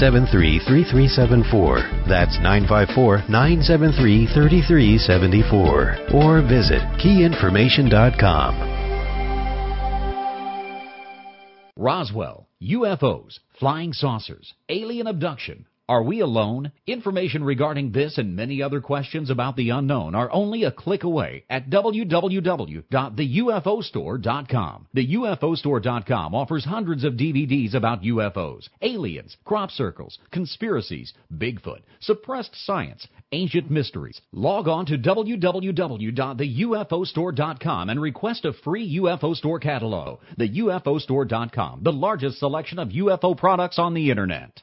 973 3374. That's 954 973 3374. Or visit keyinformation.com. Roswell, UFOs, flying saucers, alien abduction. Are we alone? Information regarding this and many other questions about the unknown are only a click away at www.theufostore.com. The UFOstore.com offers hundreds of DVDs about UFOs, aliens, crop circles, conspiracies, Bigfoot, suppressed science, ancient mysteries. Log on to www.theufostore.com and request a free UFO Store catalog. The UFOstore.com, the largest selection of UFO products on the internet.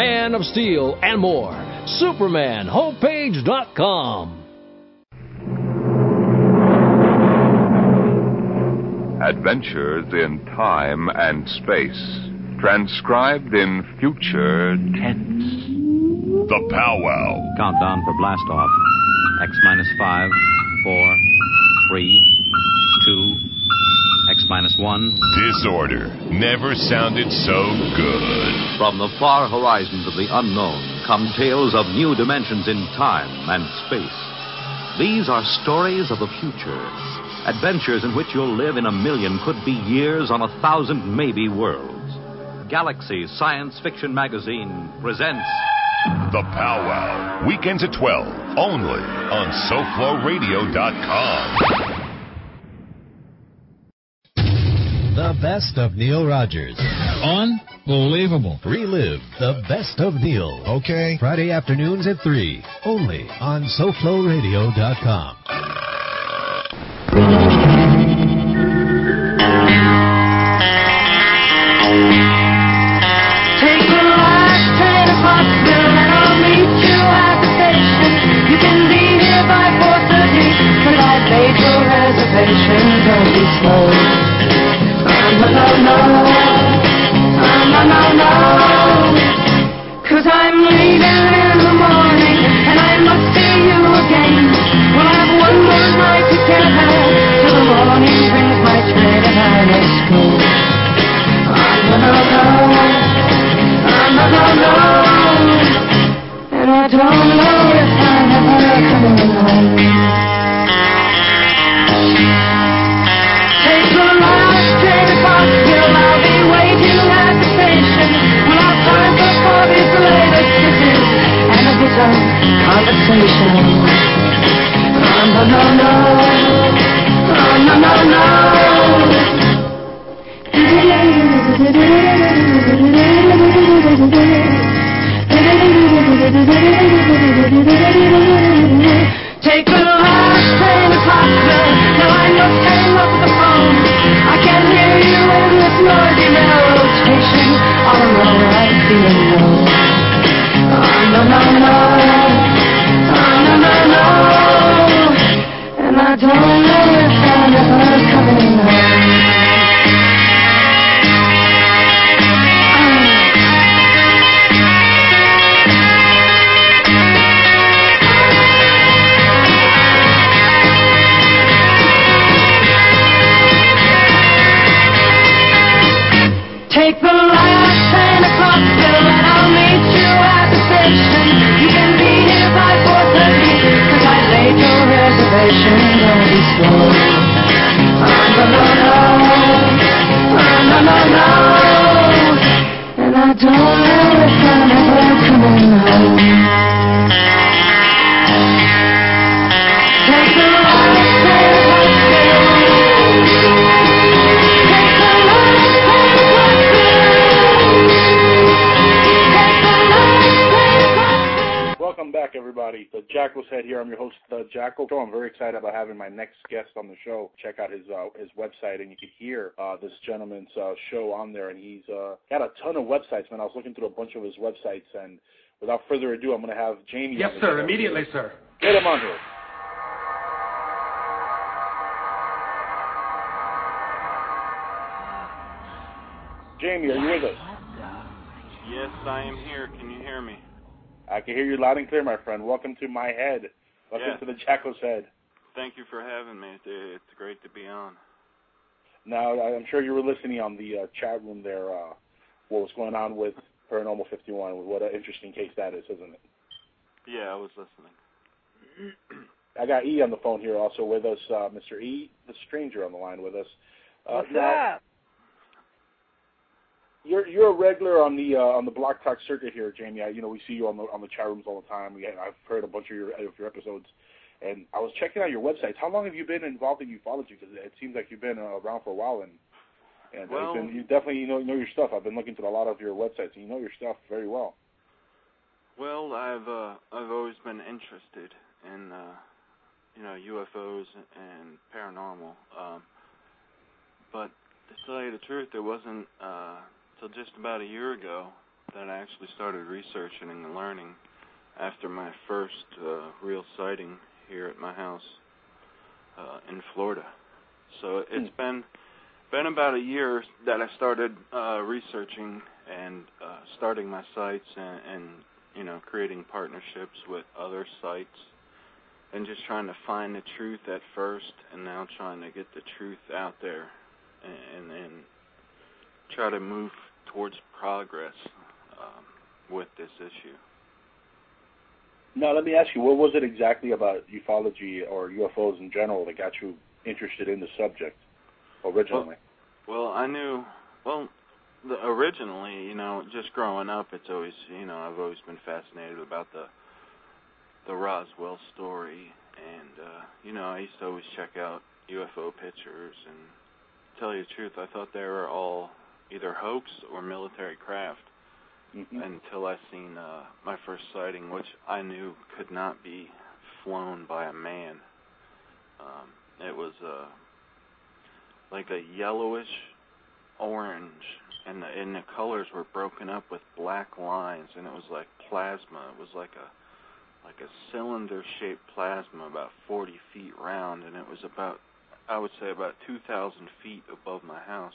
Man of Steel and more. SupermanHomepage.com. Adventures in time and space, transcribed in future tense. The Powwow. Countdown for blast off. X minus five, four, three, two, X minus one. Disorder never sounded so good. From the far horizons of the unknown come tales of new dimensions in time and space. These are stories of the future, adventures in which you'll live in a million, could be years on a thousand maybe worlds. Galaxy Science Fiction Magazine presents The Powwow. Weekends at 12, only on SoFloRadio.com. The best of Neil Rogers. Unbelievable. Relive the best of Neil. Okay. Friday afternoons at 3. Only on SoFloRadio.com. Jackal's Head here. I'm your host, uh, Jackal. So I'm very excited about having my next guest on the show. Check out his uh, his website, and you can hear uh, this gentleman's uh, show on there. And he's uh, got a ton of websites, man. I was looking through a bunch of his websites, and without further ado, I'm going to have Jamie. Yes, sir. show. Immediately, sir. Get him on here. Jamie, are you with us? Yes, I am here. Can you hear me? I can hear you loud and clear, my friend. Welcome to my head. Welcome Yeah. to the Jackal's Head. Thank you for having me. It's, it's great to be on. Now, I- I'm sure you were listening on the uh, chat room there. Uh, what was going on with Paranormal 51? What an interesting case that is, isn't it? Yeah, I was listening. I got E on the phone here also with us. Uh, Mr. E, the stranger on the line with us. Uh, What's now, up? You're you're a regular on the uh, on the Blog Talk circuit here, Jamie. I, you know we see you on the on the chat rooms all the time. We, I've heard a bunch of your of your episodes, and I was checking out your websites. How long have you been involved in ufology? Because it seems like you've been uh, around for a while, and and Well- you've been, you definitely know know your stuff. I've been looking through a lot of your websites, and you know your stuff very well. Well, I've uh, I've always been interested in uh, you know UFOs and paranormal. Um, but to tell you the truth, there wasn't uh, till just about a year ago that I actually started researching and learning after my first uh, real sighting here at my house uh, in Florida. So it's been been about a year that I started uh, researching and uh, starting my sites and, and you know creating partnerships with other sites and just trying to find the truth at first and now trying to get the truth out there and and try to move towards progress um, with this issue. Now, let me ask you, what was it exactly about ufology or UFOs in general that got you interested in the subject originally? Well, I knew. Well, the, originally, you know, just growing up, it's always, you know, I've always been fascinated about the the Roswell story, and uh, you know, I used to always check out UFO pictures. And to tell you the truth, I thought they were all either hoax or military craft until I seen uh, my first sighting, which I knew could not be flown by a man. Um, it was uh, like a yellowish orange, and the and the colors were broken up with black lines, and it was like plasma. It was like a like a cylinder-shaped plasma, about 40 feet round, and it was about I would say about 2,000 feet above my house.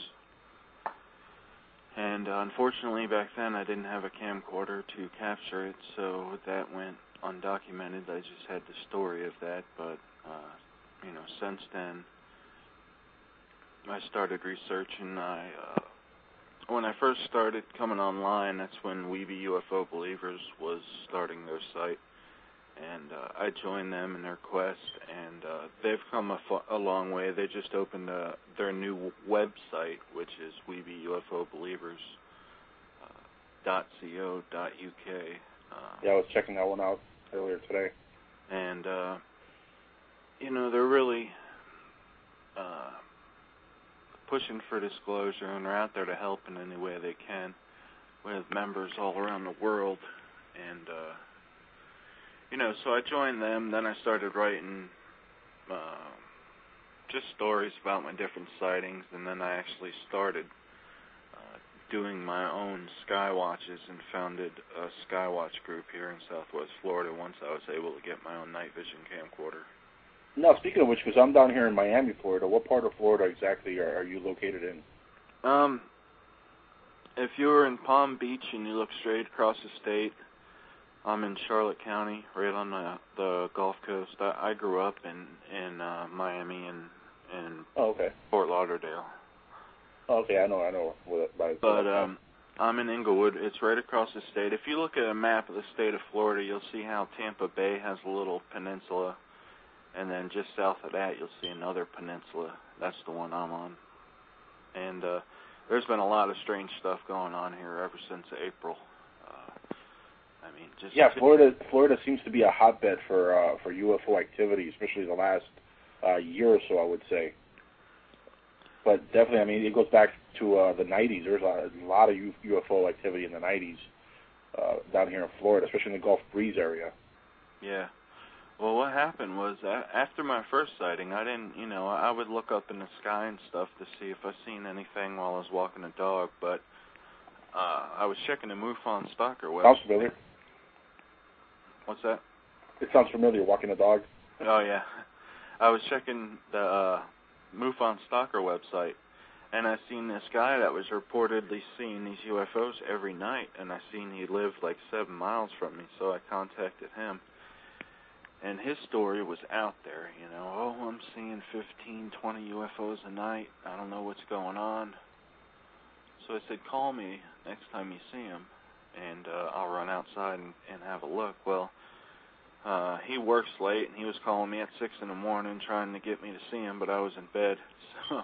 And uh, unfortunately, back then I didn't have a camcorder to capture it, so that went undocumented. I just had the story of that, but uh, you know, since then I started researching. I uh, when I first started coming online, that's when Weeby UFO Believers was starting their site, and uh, I joined them in their quest, and uh, they've come a, long way. They just opened uh, their new website, which is UFO uh. Uh, Yeah, I was checking that one out earlier today. and uh you know they're really uh pushing for disclosure and they're out there to help in any way they can with members all around the world and uh you know so I joined them then I started writing uh just stories about my different sightings and then I actually started uh doing my own sky watches and founded a skywatch group here in southwest Florida once I was able to get my own night vision camcorder Now, speaking of which, because I'm down here in Miami, Florida, what part of Florida exactly are, are you located in? Um, if you were in Palm Beach and you look straight across the state, I'm in Charlotte County, right on the the Gulf Coast. I, I grew up in in uh, Miami and and Oh, okay. Fort Lauderdale, Oh, okay, I know, I know. By, but um, I'm in Englewood. It's right across the state. If you look at a map of the state of Florida, you'll see how Tampa Bay has a little peninsula, and then just south of that, you'll see another peninsula. That's the one I'm on. And uh, there's been a lot of strange stuff going on here ever since April. Uh, I mean, just yeah, Florida. Florida seems to be a hotbed for uh, for UFO activity, especially the last uh, year or so, I would say. But definitely, I mean, it goes back to uh, the '90s. There's a lot of UFO activity in the '90s uh, down here in Florida, especially in the Gulf Breeze area. Yeah. Well, what happened was a after my first sighting, I didn't, you know, I would look up in the sky and stuff to see if I seen anything while I was walking the dog, but uh I was checking the MUFON stalker website. Sounds familiar. What's that? It sounds familiar. Walking a dog. Oh yeah, I was checking the uh, MUFON Stalker website, and I seen this guy that was reportedly seeing these UFOs every night, and I seen he lived like seven miles from me, so I contacted him. And his story was out there, you know. Oh, I'm seeing 15, 20 UFOs a night. I don't know what's going on. So I said, call me next time you see him, and uh, I'll run outside and, and have a look. Well, uh he works late and he was calling me at six in the morning trying to get me to see him but I was in bed so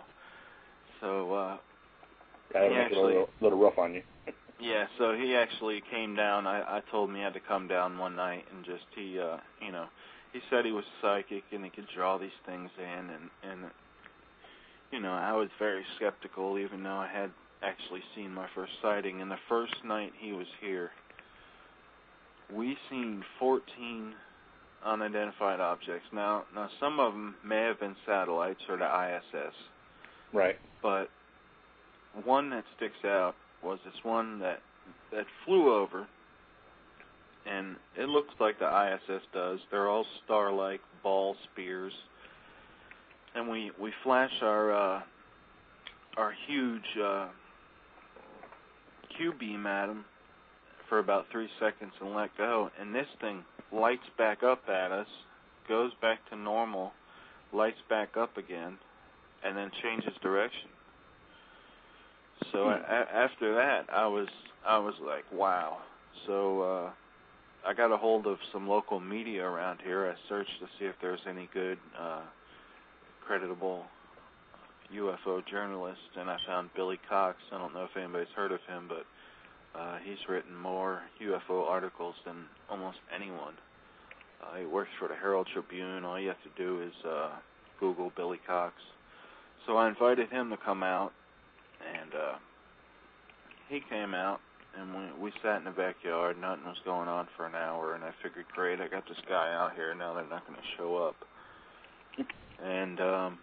so uh That'll He it a little, little rough on you. yeah so he actually came down I I told him he had to come down one night and just he uh you know he said he was psychic and he could draw these things in and and you know I was very skeptical even though I had actually seen my first sighting and the first night he was here we seen 14 unidentified objects. Now, now some of them may have been satellites or the ISS, Right. but one that sticks out was this one that that flew over, and it looks like the ISS does. They're all star-like ball spears, and we we flash our uh, our huge uh, Q beam at them for about three seconds and let go, and this thing lights back up at us, goes back to normal, lights back up again, and then changes direction. So Hmm. a- after that, I was I was like, wow. So uh, I got a hold of some local media around here. I searched to see if there was any good, uh, creditable UFO journalists, and I found Billy Cox. I don't know if anybody's heard of him, but uh, he's written more UFO articles than almost anyone. Uh, he works for the Herald Tribune. All you have to do is uh, Google Billy Cox. So I invited him to come out, and uh, he came out, and we we sat in the backyard. Nothing was going on for an hour, and I figured, great, I got this guy out here. Now they're not going to show up. And um,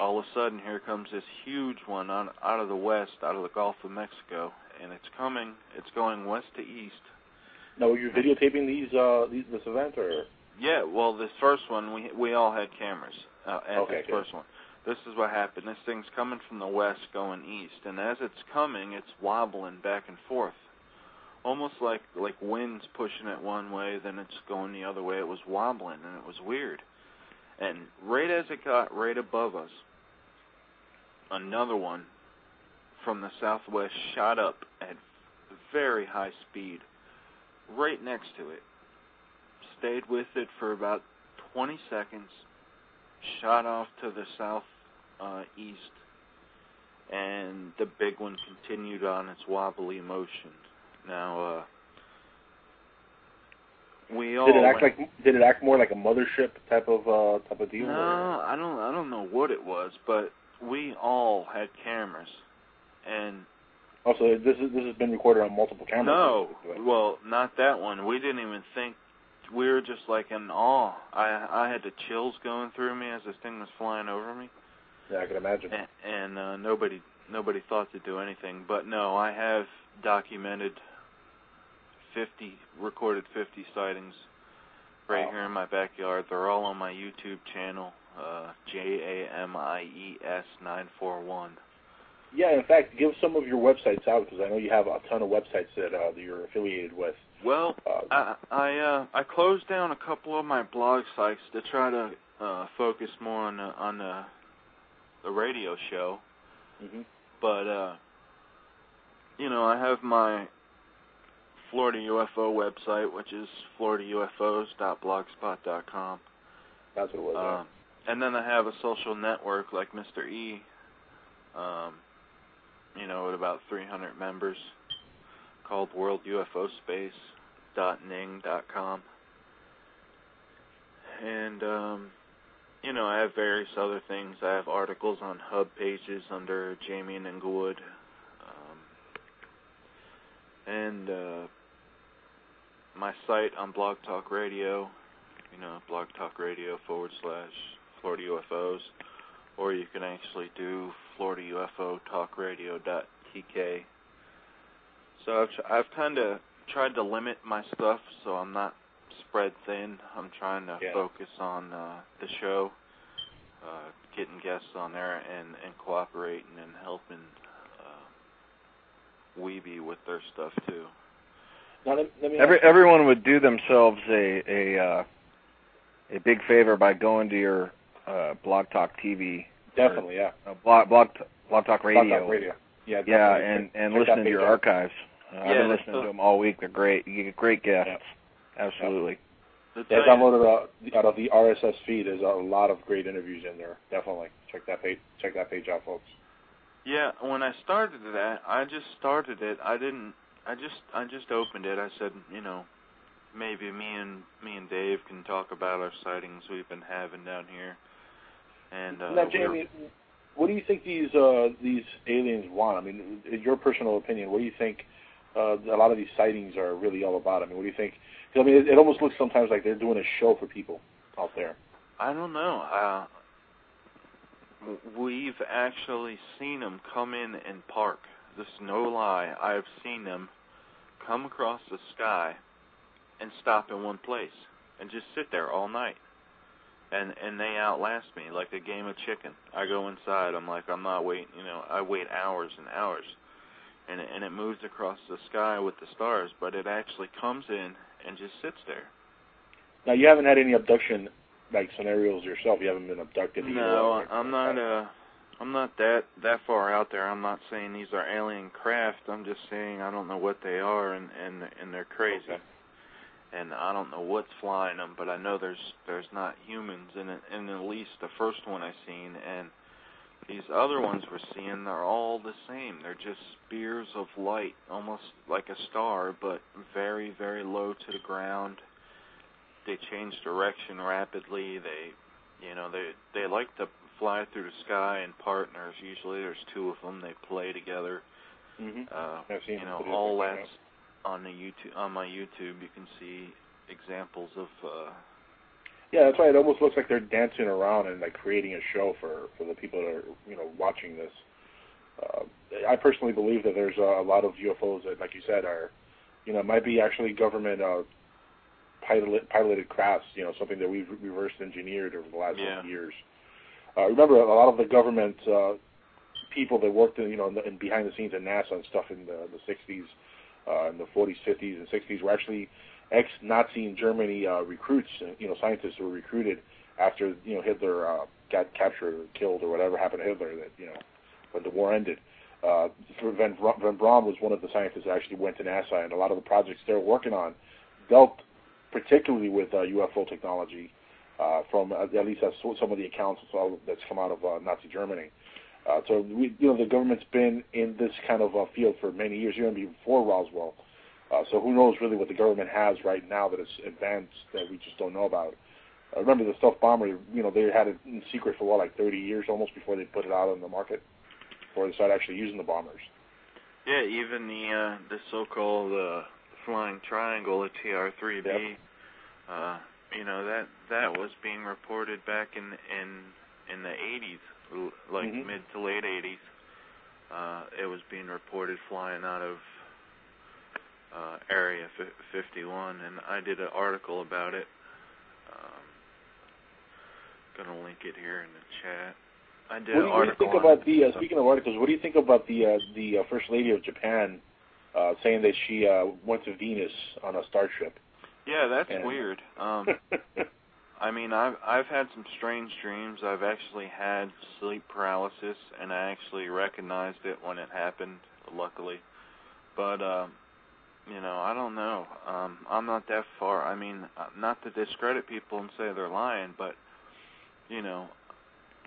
all of a sudden, here comes this huge one on, out of the west, out of the Gulf of Mexico, and it's coming. It's going west to east. Now, were you videotaping these uh these this event or? Yeah, well, this first one we we all had cameras uh, at Okay, this good. first one. This is what happened. This thing's coming from the west, going east, and as it's coming, it's wobbling back and forth, almost like like wind's pushing it one way, then it's going the other way. It was wobbling, and it was weird. And right as it got right above us, another one from the southwest shot up at very high speed, right next to it stayed with it for about 20 seconds, shot off to the south uh, and the big one continued on its wobbly motion. Now, uh, we all Did it act went- like did it act more like a mothership type of uh type of deal? or- no, I don't. I don't know what it was, but we all had cameras, and Also, this is this has been recorded on multiple cameras. no, well, not that one. We didn't even think. We were just like in awe. I I had the chills going through me as this thing was flying over me. Yeah, I can imagine. and, and uh, nobody nobody thought to do anything. But no, I have documented 50 recorded 50 sightings right Wow. here in my backyard. They're all on my YouTube channel, uh, J A M I E S 941. Yeah, in fact, give some of your websites out because I know you have a ton of websites that uh, that you're affiliated with. Well, Uh, I I uh, I closed down a couple of my blog sites to try to uh, focus more on the, on the the radio show. hmm but uh you know i have my florida ufo website which is floridaufos.blogspot.com That's what it was. um and then i have a social network like mr e um you know with about 300 members called world ufo space dot ning dot com and um you know, I have various other things. I have articles on hub pages under Jamie and Englewood. Um, and uh, my site on Blog Talk Radio, you know, Blog Talk Radio forward slash Florida UFOs, or you can actually do Florida UFO Talk Radio dot TK. So I've tr- I've kind of tried to limit my stuff so I'm not spread thin. I'm trying to Yeah. focus on uh, the show, uh, getting guests on there, and and cooperating and helping uh, Weeby with their stuff too. Now, let, let me Every everyone would do themselves a a uh, a big favor by going to your uh, Blog Talk TV, Definitely, yeah. uh, blog blog blog Talk Radio, Blog Talk Radio. Yeah, yeah, and and Check that listening to your out. archives. Uh, I've been that's listening to them all week. They're great. You get great guests. Absolutely. The Yeah, I thing- downloaded uh, out of the RSS feed. There's a lot of great interviews in there. Definitely check that page. Check that page out, folks. Yeah, when I started that, I just started it. I didn't. I just. I just opened it. I said, you know, maybe me and me and Dave can talk about our sightings we've been having down here. And uh, now, Jamie, what do you think these uh, these aliens want? I mean, in your personal opinion, what do you think uh, a lot of these sightings are really all about? I mean, what do you think? 'cause, I mean, it, it almost looks sometimes like they're doing a show for people out there. I don't know. Uh, we've actually seen them come in and park. This is no lie. I've seen them come across the sky and stop in one place and just sit there all night. And and they outlast me like a game of chicken. I go inside. I'm like I'm not waiting. You know, I wait hours and hours, and it, and it moves across the sky with the stars. But it actually comes in and just sits there. Now, you haven't had any abduction like scenarios yourself. You haven't been abducted. either No, I'm not. Uh, I'm not that that far out there. I'm not saying these are alien craft. I'm just saying I don't know what they are, and and and they're crazy. And I don't know what's flying them, but I know there's there's not humans in it. And at least the first one I seen, and these other ones we're seeing, they're all the same. They're just spears of light, almost like a star, but very very low to the ground. They change direction rapidly. They you know they they like to fly through the sky in partners usually there's two of them they play together Mhm. uh I've seen you know all that's on the youtube on my youtube you can see examples of uh Yeah, that's why it almost looks like they're dancing around and like creating a show for for the people that are you know watching this. Uh, I personally believe that there's a, a lot of UFOs that, like you said, are you know might be actually government uh, pilot, piloted crafts. You know, something that we've reverse engineered over the last Yeah. years. Uh, remember, a lot of the government uh, people that worked in you know in, the, in behind the scenes at NASA and stuff in the, the 60s, uh, in the 40s, 50s, and 60s were actually ex-Nazi in Germany uh, recruits, uh, you know, scientists who were recruited after you know Hitler uh, got captured or killed or whatever happened to Hitler. That you know when the war ended. Uh, Van, Von Braun was one of the scientists that actually went to NASA, and a lot of the projects they're working on dealt particularly with uh, UFO technology. Uh, from uh, at least that's some of the accounts that's come out of uh, Nazi Germany. Uh, so we, you know, the government's been in this kind of uh, field for many years, even before Roswell. Uh, so who knows really what the government has right now that is advanced that we just don't know about. Uh, remember the stealth bomber, you know, they had it in secret for what, like 30 years almost before they put it out on the market, before they started actually using the bombers. yeah even the uh the so-called uh flying triangle the tr3b uh you know that that was being reported back in in in the 80s l- like Mhm. mid to late 80s uh it was being reported flying out of uh area fi 51 and I did an article about it um gonna link it here in the chat I did What do, an you, what do you article think about the, uh, speaking of articles, what do you think about the uh, the uh, First Lady of Japan uh, saying that she uh, went to Venus on a starship? Yeah, that's And- weird. Um I mean, I've I've had some strange dreams. I've actually had sleep paralysis, and I actually recognized it when it happened. Luckily, but um, you know, I don't know. Um, I'm not that far. I mean, uh, not to discredit people and say they're lying, but you know,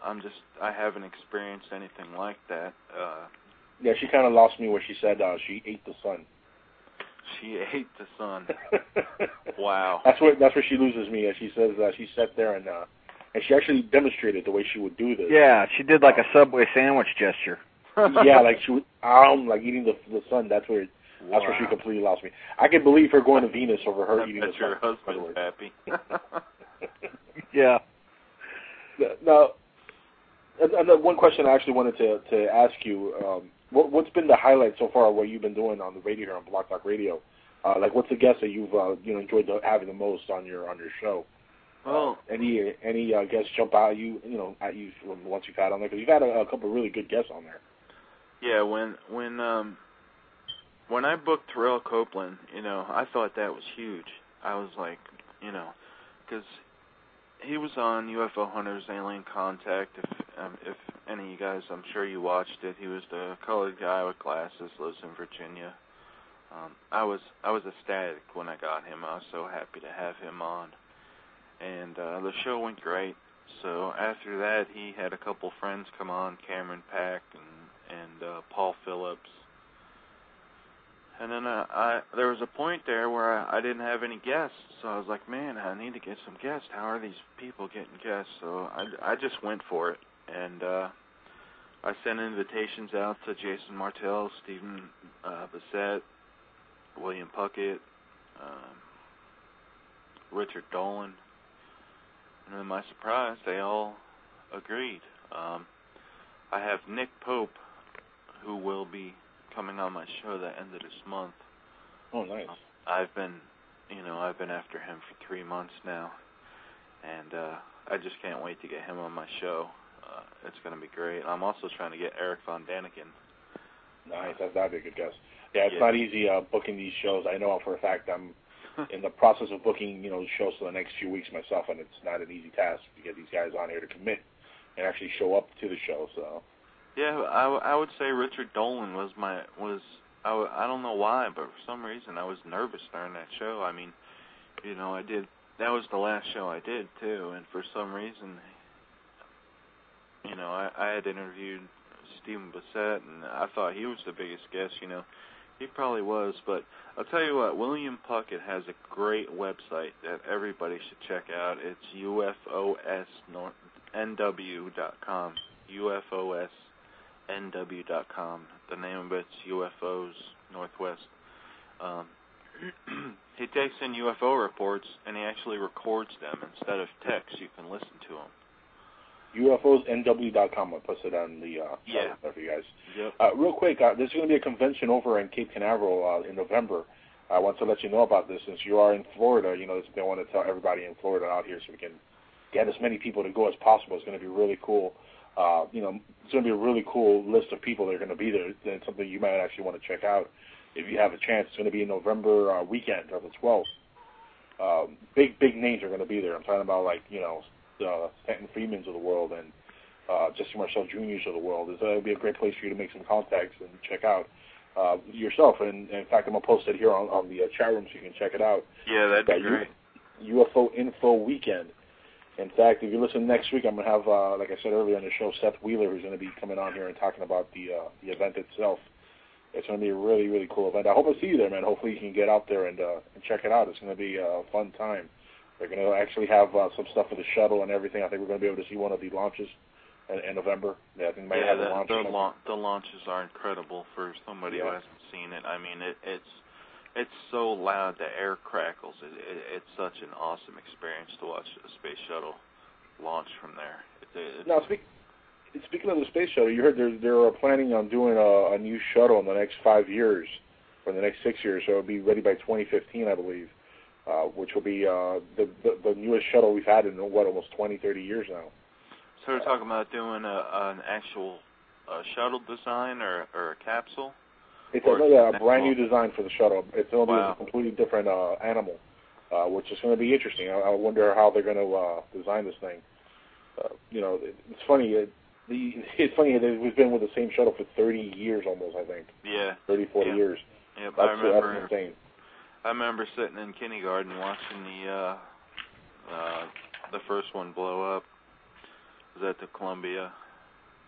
I'm just I haven't experienced anything like that. Uh, Yeah, she kind of lost me when she said uh, she ate the sun. She ate the sun. wow. That's where that's where she loses me. Uh, She says uh, she sat there and uh, and she actually demonstrated the way she would do this. Yeah, she did like a Subway sandwich gesture. yeah, like she would, um, like eating the the sun. That's where that's where she completely lost me. I can believe her going to Venus over her I eating bet the your sun. husband's happy. yeah. Now, and, and then one question I actually wanted to to ask you: um, what, what's been the highlight so far of what you've been doing on the radio here on Blog Talk Radio? Uh, like, what's the guest that you've uh, you know enjoyed the, having the most on your on your show? Well, Any any uh, guests jump out at you you know at you from once you've had on there? Because you've had a, a couple of really good guests on there. Yeah, when when um when I booked Terrell Copeland, you know, I thought that was huge. I was like, you know, because he was on UFO Hunters Alien Contact. If um, if any of you guys, I'm sure you watched it. He was the colored guy with glasses, lives in Virginia. Um, I was I was ecstatic when I got him. I was so happy to have him on, and uh, the show went great. So after that, he had a couple friends come on, Cameron Pack and and uh, Paul Phillips. And then uh, I there was a point there where I, I didn't have any guests, so I was like, man, I need to get some guests. How are these people getting guests? So I I just went for it, and uh, I sent invitations out to Jason Martell, Stephen uh, Bassett, William Puckett, um, Richard Dolan, and to my surprise, they all agreed. Um, I have Nick Pope, who will be coming on my show the end of this month. Oh, nice. I've been, you know, I've been after him for three months now, and uh, I just can't wait to get him on my show. Uh, it's going to be great. I'm also trying to get Erich Von Däniken. Nice, that's that'd be a good guest. Yeah, it's Yeah. not easy uh, booking these shows. I know for a fact I'm in the process of booking, you know, shows for the next few weeks myself, and it's not an easy task to get these guys on here to commit and actually show up to the show. So Yeah, I, w- I would say Richard Dolan was my was I, w- I don't know why, but for some reason I was nervous during that show. I mean, you know, I did that was the last show I did too, and for some reason, you know, I, I had interviewed Stephen Bassett, and I thought he was the biggest guest. You know, he probably was, but I'll tell you what, William Puckett has a great website that everybody should check out. It's ufosnw.com. ufosnw.com. The name of it's UFOs Northwest. Um, he takes in UFO reports and he actually records them instead of text. You can listen to them. UFOsNW.com. I'll post it on the uh, Yeah. there for you guys. Yep. Uh, real quick, uh, there's going to be a convention over in Cape Canaveral uh, in November. I want to let you know about this since you are in Florida. You know, this, I want to tell everybody in Florida out here so we can get as many people to go as possible. It's going to be really cool. Uh, you know, it's going to be a really cool list of people that are going to be there. It's something you might actually want to check out if you have a chance. It's going to be November uh, weekend of the 12th. Um, big, big names are going to be there. I'm talking about like you know, uh, Stanton Friedmans of the world and uh, Jesse Marcel Juniors of the world. It's, uh, it'll be a great place for you to make some contacts and check out uh, yourself. And, and in fact, I'm gonna post it here on, on the uh, chat room so you can check it out. Yeah, that'd be That U- great. UFO Info Weekend. In fact, if you listen next week, I'm gonna have, uh, like I said earlier on the show, Seth Wheeler, who's gonna be coming on here and talking about the uh, the event itself. It's gonna be a really, really cool event. I hope I see you there, man. Hopefully, you can get out there and uh, and check it out. It's gonna be a fun time. They're gonna actually have uh, some stuff for the shuttle and everything. I think we're gonna be able to see one of the launches in, in November. Yeah, I think they yeah, have the, launch. the, la- the launches are incredible for somebody who hasn't seen it. I mean, it, it's it's so loud the air crackles. It, it, it's such an awesome experience to watch a space shuttle launch from there. It, it, Now, speak, speaking of the space shuttle, you heard they're they're planning on doing a, a new shuttle in the next five years, or the next six years. So it'll be ready by 2015, I believe, uh, which will be uh, the, the the newest shuttle we've had in what almost 20, 30 years now. so we're talking about doing a, an actual uh, shuttle design or or a capsule. It's a, yeah, a brand new design for the shuttle. It's going to be Wow. a completely different uh, animal, uh, which is going to be interesting. I, I wonder how they're going to uh, design this thing. Uh, you know, it, it's funny. It, the, it's funny that we've been with the same shuttle for 30 years almost. I think Yeah. 30, 40 Yeah. years. Yep, That's, I remember. that's insane. I remember sitting in kindergarten watching the uh uh the first one blow up. It was at the Columbia.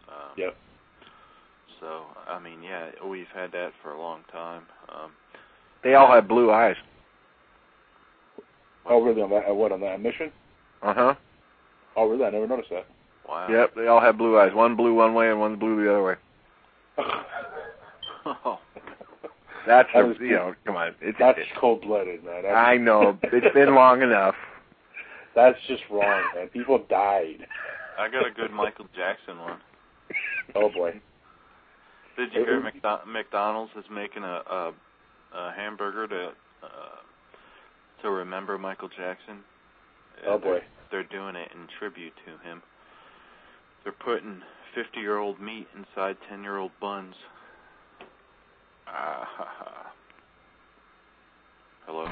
Um, Yep. So I mean, yeah, we've had that for a long time. Um, They all have blue eyes. Oh, really? On that, uh, what on that mission? Uh huh. Oh, really? I never noticed that. wow. Yep, they all have blue eyes. One blue one way and one's blue the other way. Oh, That's That a, you know, come on. It's That's it, cold blooded, man. That's, I know. It's been long enough. That's just wrong, man. People died. I got a good Michael Jackson one. Oh boy. Did you hear McDo- McDonald's is making a, a, a hamburger to uh, to remember Michael Jackson? Oh, boy. They're, they're doing it in tribute to him. They're putting 50-year-old meat inside 10-year-old buns. Hello.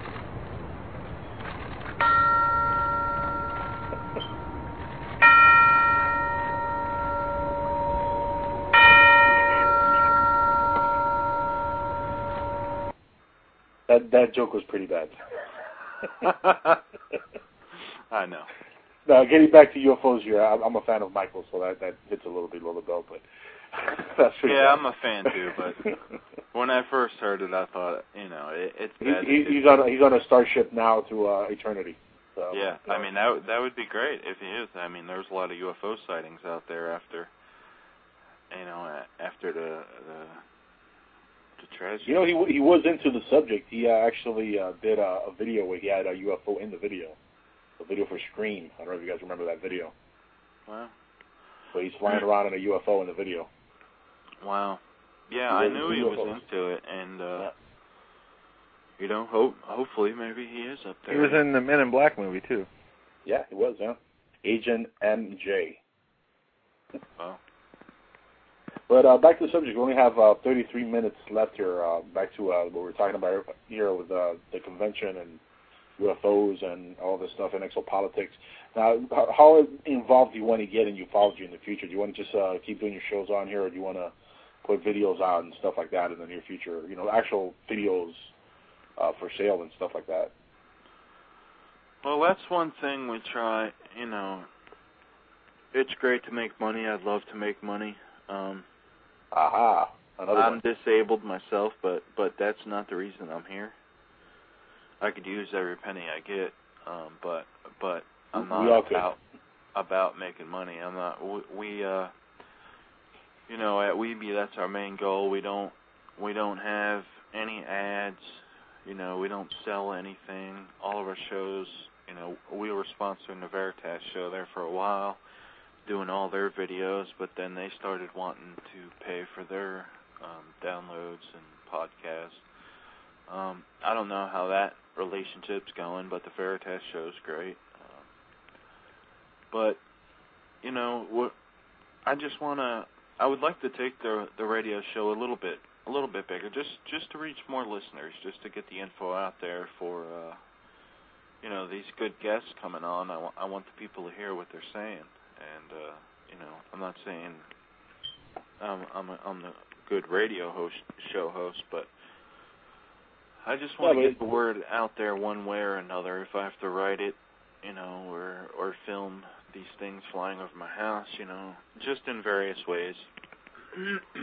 That that joke was pretty bad. I know. Now, getting back to UFOs here, I'm I'm a fan of Michael, so that that hits a little bit below the belt, but Yeah. I'm a fan too, but when I first heard it, I thought, you know, it, it's He, bad. he, he's on a, he's on a starship now to uh, eternity. So Yeah, I mean that would- that would be great if he is. I mean, there's a lot of UFO sightings out there after, you know, after the the, the tragedy. You know, he he was into the subject. He uh, actually uh, did a, a video where he had a UFO in the video, a video for Scream. I don't know if you guys remember that video. Wow. So he's flying around in a UFO in the video. Wow. Yeah, I knew he was into it, and uh you know, hope hopefully maybe he is up there. He was in the Men in Black movie too. Yeah, he was. Yeah, Agent MJ. Wow. But uh, back to the subject. We only have uh, 33 minutes left here. Uh, back to uh, what we're talking about here with uh, the convention and UFOs and all this stuff and exopolitics. Now, how- how involved do you want to get in ufology in the future? Do you want to just uh, keep doing your shows on here, or do you want to put videos out and stuff like that in the near future? You know, actual videos uh, for sale and stuff like that. Well, that's one thing we try, you know. It's great to make money. I'd love to make money. Um Aha, another I'm one. disabled myself, but but that's not the reason I'm here. I could use every penny I get, um, but but I'm not about about making money. I'm not. We, we uh, you know, at Weeby, that's our main goal. We don't we don't have any ads. You know, we don't sell anything. All of our shows, you know, we were sponsoring the Veritas show there for a while, doing all their videos, but then they started wanting to pay for their um, downloads and podcasts. Um, I don't know how that relationship's going, but the Veritas show's great. Um, but you know, what I just want to I would like to take the the radio show a little bit a little bit bigger, just just to reach more listeners, just to get the info out there for uh you know these good guests coming on. I want I want the people to hear what they're saying, and uh, you know I'm not saying I'm I'm a, I'm the good radio host show host, but I just want Yeah, to get the word out there one way or another. If I have to write it, you know, or or film these things flying over my house, you know, just in various ways.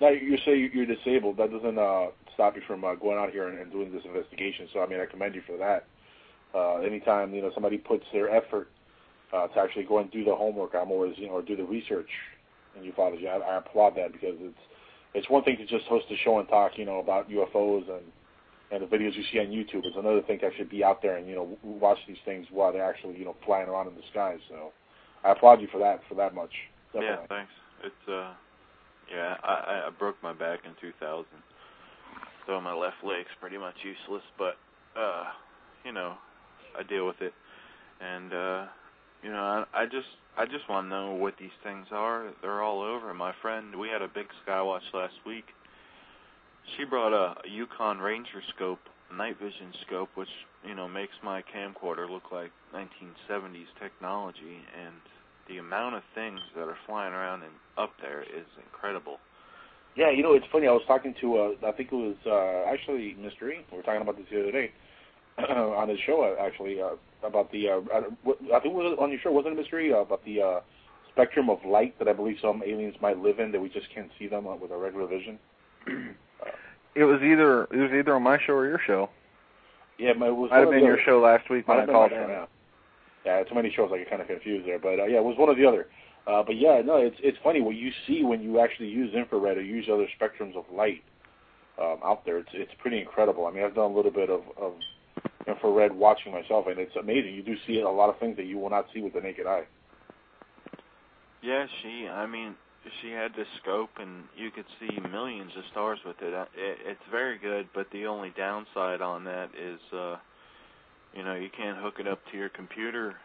Now you say you're disabled. That doesn't uh, stop you from uh, going out here and, and doing this investigation. So I mean, I commend you for that. Uh, anytime you know somebody puts their effort uh, to actually go and do the homework, I'm always you know or do the research in ufology. I, I applaud that because it's it's one thing to just host a show and talk you know about UFOs and and the videos you see on YouTube. It's another thing to actually be out there and you know watch these things while they're actually you know flying around in the sky. So I applaud you for that for that much. Definitely. Yeah, thanks. It's uh, yeah, I I- I broke my back in 2000, so my left leg's pretty much useless. But uh, you know, I deal with it, and uh, you know, I, I just I just want to know what these things are. They're all over. My friend, we had a big skywatch last week. She brought a, a Yukon Ranger scope, night vision scope, which you know makes my camcorder look like 1970s technology, and the amount of things that are flying around and up there is incredible. Yeah, you know, it's funny. I was talking to, uh, I think it was uh, actually Mr. E. We were talking about this the other day on his show, uh, actually, uh, about the, uh, I I think it was on your show, wasn't it, Mr. E? Uh, about the uh, spectrum of light that I believe some aliens might live in that we just can't see them uh, with our regular vision. It was either it was either on my show or your show. Yeah, but it was Might have been the your show last week when I called my show. Yeah. yeah, too many shows. I get kind of confused there, but uh, yeah, it was one or the other. Uh, but yeah, no, it's it's funny what you see when you actually use infrared or use other spectrums of light um, out there. It's it's pretty incredible. I mean, I've done a little bit of, of infrared watching myself, and it's amazing. You do see a lot of things that you will not see with the naked eye. Yeah, she. I mean, she had this scope, and you could see millions of stars with it. It it's very good, but the only downside on that is, uh, you know, you can't hook it up to your computer.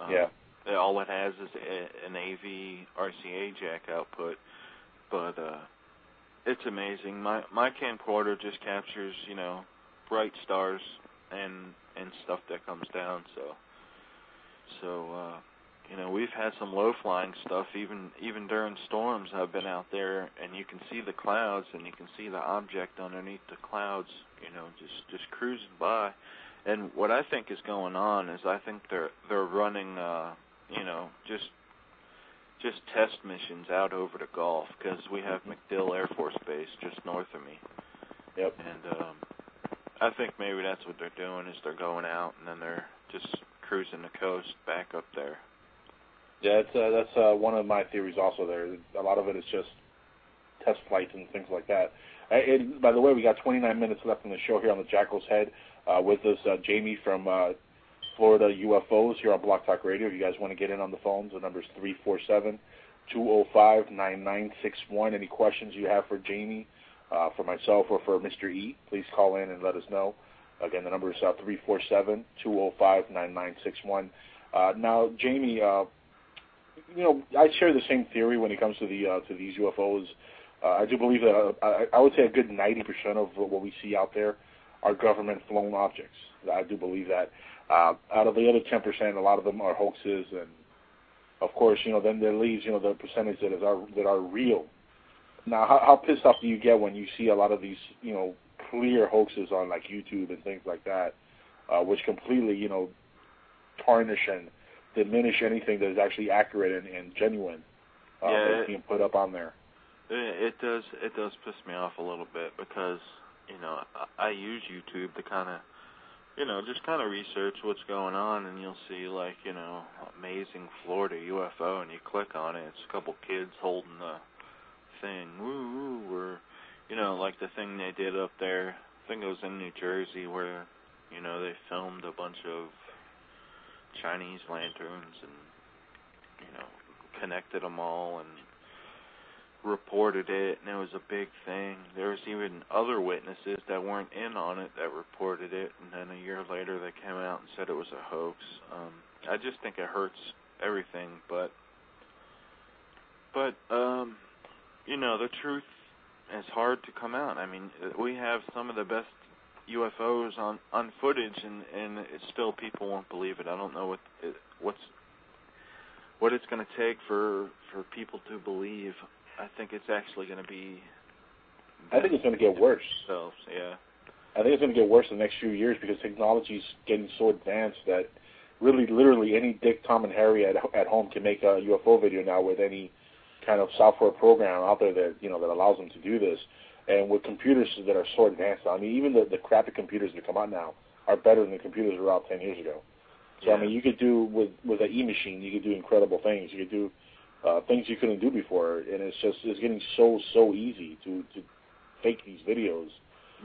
Um, Yeah. All it has is a, an AV RCA jack output, but uh, it's amazing. My my camcorder just captures, you know, bright stars and and stuff that comes down. So, so. uh you know we've had some low flying stuff even even during storms. I've been out there and you can see the clouds and you can see the object underneath the clouds you know just just cruising by. And what i think is going on is i think they're they're running uh you know just just test missions out over the gulf because we have MacDill air force base just north of me. Yep. And um i think maybe that's what they're doing is they're going out and then they're just cruising the coast back up there Yeah, that's uh, that's uh, one of my theories. Also, there a lot of it is just test flights and things like that. Uh, by the way, we got 29 minutes left in the show here on the Jackal's Head. Uh, with us, uh, Jamie from uh, Florida UFOs here on Blog Talk Radio. If you guys want to get in on the phones, the number is three four seven two zero five nine nine six one. Any questions you have for Jamie, uh, for myself, or for Mr. E, please call in and let us know. Again, the number is uh, three four seven two zero five nine nine six one. Uh, now, Jamie, you know, I share the same theory when it comes to the uh, to these UFOs. Uh, I do believe that uh, I, I would say a good 90% of what we see out there are government flown objects. I do believe that. Uh, out of the other 10%, a lot of them are hoaxes, and of course, you know, then there leaves you know the percentage that is are that are real. Now, how, how pissed off do you get when you see a lot of these you know clear hoaxes on like YouTube and things like that, uh, which completely you know tarnish and diminish anything that is actually accurate and, and genuine uh, Yeah, that's it- being put up on there. It, it does. It does piss me off a little bit because you know I, I use YouTube to kind of, you know, just kind of research what's going on, and you'll see like you know amazing Florida UFO, and you click on it. It's a couple kids holding the thing, woo woo, or you know like the thing they did up there. I think it was in New Jersey where you know they filmed a bunch of Chinese lanterns and you know connected them all and reported it and it was a big thing. There was even other witnesses that weren't in on it that reported it and then a year later they came out and said it was a hoax. Um I just think it hurts everything but but um you know the truth is hard to come out. I mean we have some of the best UFOs on on footage and and it's still people won't believe it. I don't know what it, what's what it's going to take for for people to believe. I think it's actually going to be. I think it's going to get worse. Themselves, yeah. I think it's going to get worse in the next few years because technology's getting so advanced that really, literally, any Dick, Tom, and Harry at at home can make a UFO video now with any kind of software program out there that you know that allows them to do this. And with computers that are so advanced, I mean, even the the crappy computers that come out now are better than the computers that were out ten years ago. So I mean, you could do with with an E machine, you could do incredible things. You could do uh, things you couldn't do before, and it's just it's getting so so easy to to fake these videos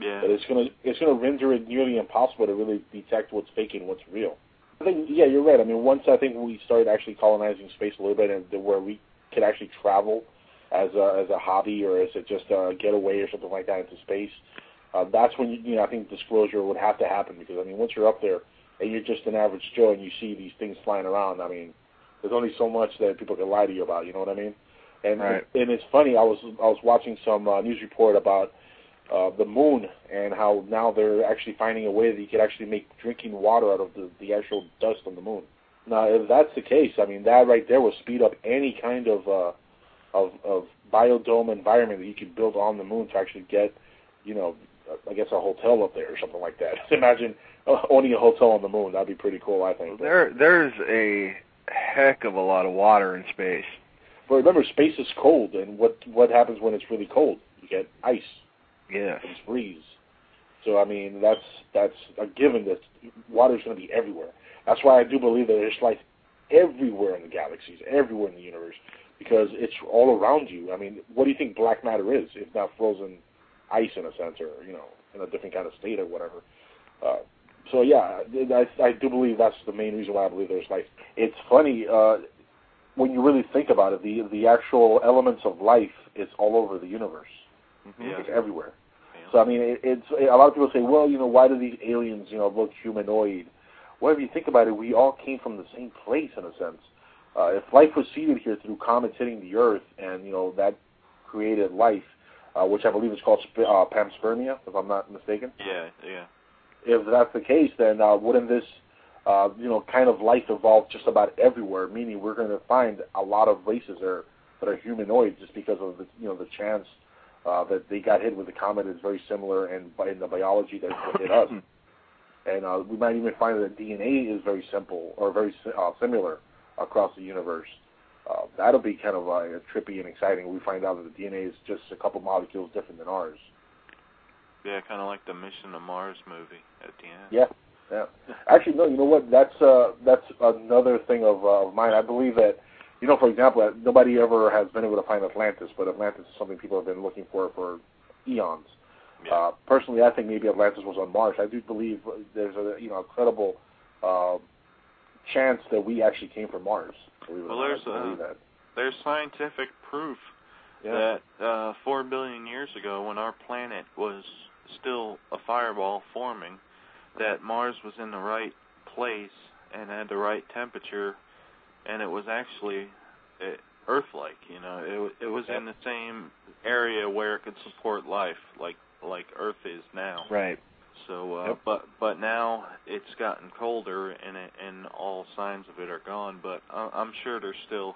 Yeah. that it's gonna it's gonna render it nearly impossible to really detect what's fake and what's real. I think yeah, you're right. I mean, once I think we start actually colonizing space a little bit, and where we could actually travel as a as a hobby or as a just a getaway or something like that into space, uh, that's when you, you know I think disclosure would have to happen because I mean once you're up there and you're just an average Joe and you see these things flying around, I mean there's only so much that people can lie to you about. You know what I mean? And Right. and it's funny. I was I was watching some uh, news report about uh, the moon and how now they're actually finding a way that you could actually make drinking water out of the, the actual dust on the moon. Now, if that's the case, I mean that right there will speed up any kind of uh, of of biodome environment that you could build on the moon to actually get, you know, I guess a hotel up there or something like that. Imagine uh, owning a hotel on the moon. That'd be pretty cool, I think. There, there's a heck of a lot of water in space. But remember, space is cold, and what what happens when it's really cold? You get ice. Yeah. and freeze. So I mean, that's that's a given that water's going to be everywhere. That's why I do believe that there's life everywhere in the galaxies, everywhere in the universe, because it's all around you. I mean, what do you think black matter is, if not frozen ice in a sense, or you know, in a different kind of state or whatever? Uh, so yeah, I, I do believe that's the main reason why I believe there's life. It's funny uh, when you really think about it. The the actual elements of life is all over the universe. Yeah. It's everywhere. So I mean, it, it's a lot of people say, well, you know, why do these aliens, you know, look humanoid? Well, if you think about it, we all came from the same place in a sense. Uh, if life was seeded here through comets hitting the Earth, and you know that created life, uh, which I believe is called sp- uh, panspermia, if I'm not mistaken. Yeah, yeah. If that's the case, then uh, wouldn't this, uh, you know, kind of life evolve just about everywhere? Meaning, we're going to find a lot of races that are that are humanoid just because of the, you know, the chance uh, that they got hit with a comet is very similar in, in the biology that that hit us. And uh, we might even find that DNA is very simple or very uh, similar across the universe. Uh, that'll be kind of uh, trippy and exciting. We find out that the DNA is just a couple molecules different than ours. Yeah, kind of like the Mission to Mars movie at the end. Yeah, yeah. Actually, no. You know what? That's uh, that's another thing of, uh, of mine. I believe that, you know, for example, nobody ever has been able to find Atlantis, but Atlantis is something people have been looking for for eons. Uh, personally, I think maybe Atlantis was on Mars. I do believe there's a you know a credible uh, chance that we actually came from Mars. Well, there's uh, that. there's scientific proof Yeah. that uh, four billion years ago, when our planet was still a fireball forming, that Mars was in the right place and had the right temperature, and it was actually uh, Earth-like. You know, it it was in the same area where it could support life, like like Earth is now. Right. So, uh, Yep. but but now it's gotten colder, and it, and all signs of it are gone. But I, I'm sure there's still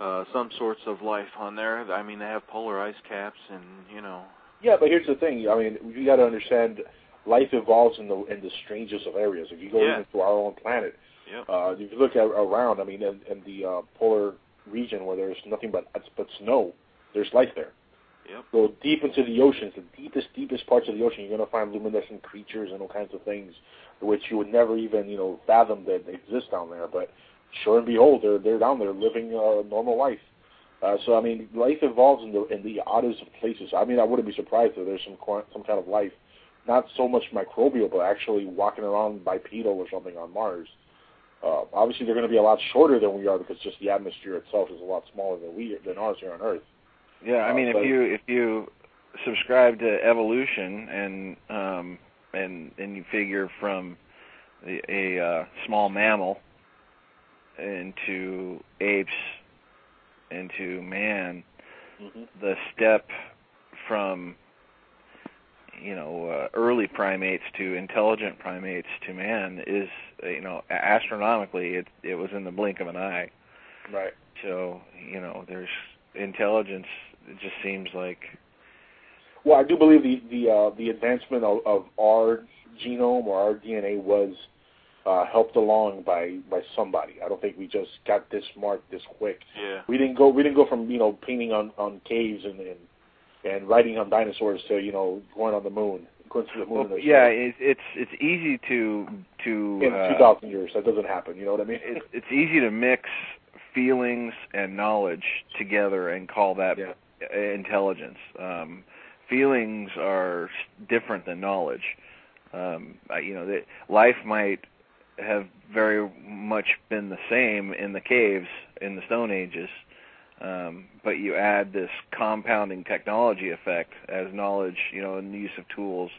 uh, some sorts of life on there. I mean, they have polar ice caps, and you know, Yeah, but here's the thing. I mean, you got to understand, life evolves in the in the strangest of areas. If you go Yeah. even to our own planet, Yep. uh, if you look at, around, I mean, in, in the uh, polar region where there's nothing but but snow, there's life there. Yep. Go deep into the oceans, the deepest, deepest parts of the ocean, you're to find luminescent creatures and all kinds of things, which you would never even, you know, fathom that they exist down there. But sure and behold, they're they're down there living a normal life. Uh, so I mean, life evolves in the in the oddest of places. I mean, I wouldn't be surprised if there's some some kind of life, not so much microbial, but actually walking around bipedal or something on Mars. Uh, obviously, they're going to be a lot shorter than we are because just the atmosphere itself is a lot smaller than we than ours here on Earth. Yeah, I Uh, mean, if you if you subscribe to evolution and um and and you figure from a, a uh, small mammal into apes into man, the step from you know uh, early primates to intelligent primates to man is uh, you know astronomically it it was in the blink of an eye. Right. So you know there's intelligence. It just seems like Well, I do believe the the uh, the advancement of, of our genome or our DNA was uh, helped along by by somebody. I don't think we just got this smart this quick. Yeah. We didn't go we didn't go from you know painting on on caves and and, and writing on dinosaurs to you know going on the moon, going to the moon. well, yeah, it, it's it's easy to to in uh, two thousand years that doesn't happen. You know what I mean? it's it's easy to mix feelings and knowledge together and call that uh, intelligence. Um, feelings are different than knowledge. Um, I- you know, that life might have very much been the same in the caves in the Stone Ages, um, but you add this compounding technology effect as knowledge, you know, and the use of tools,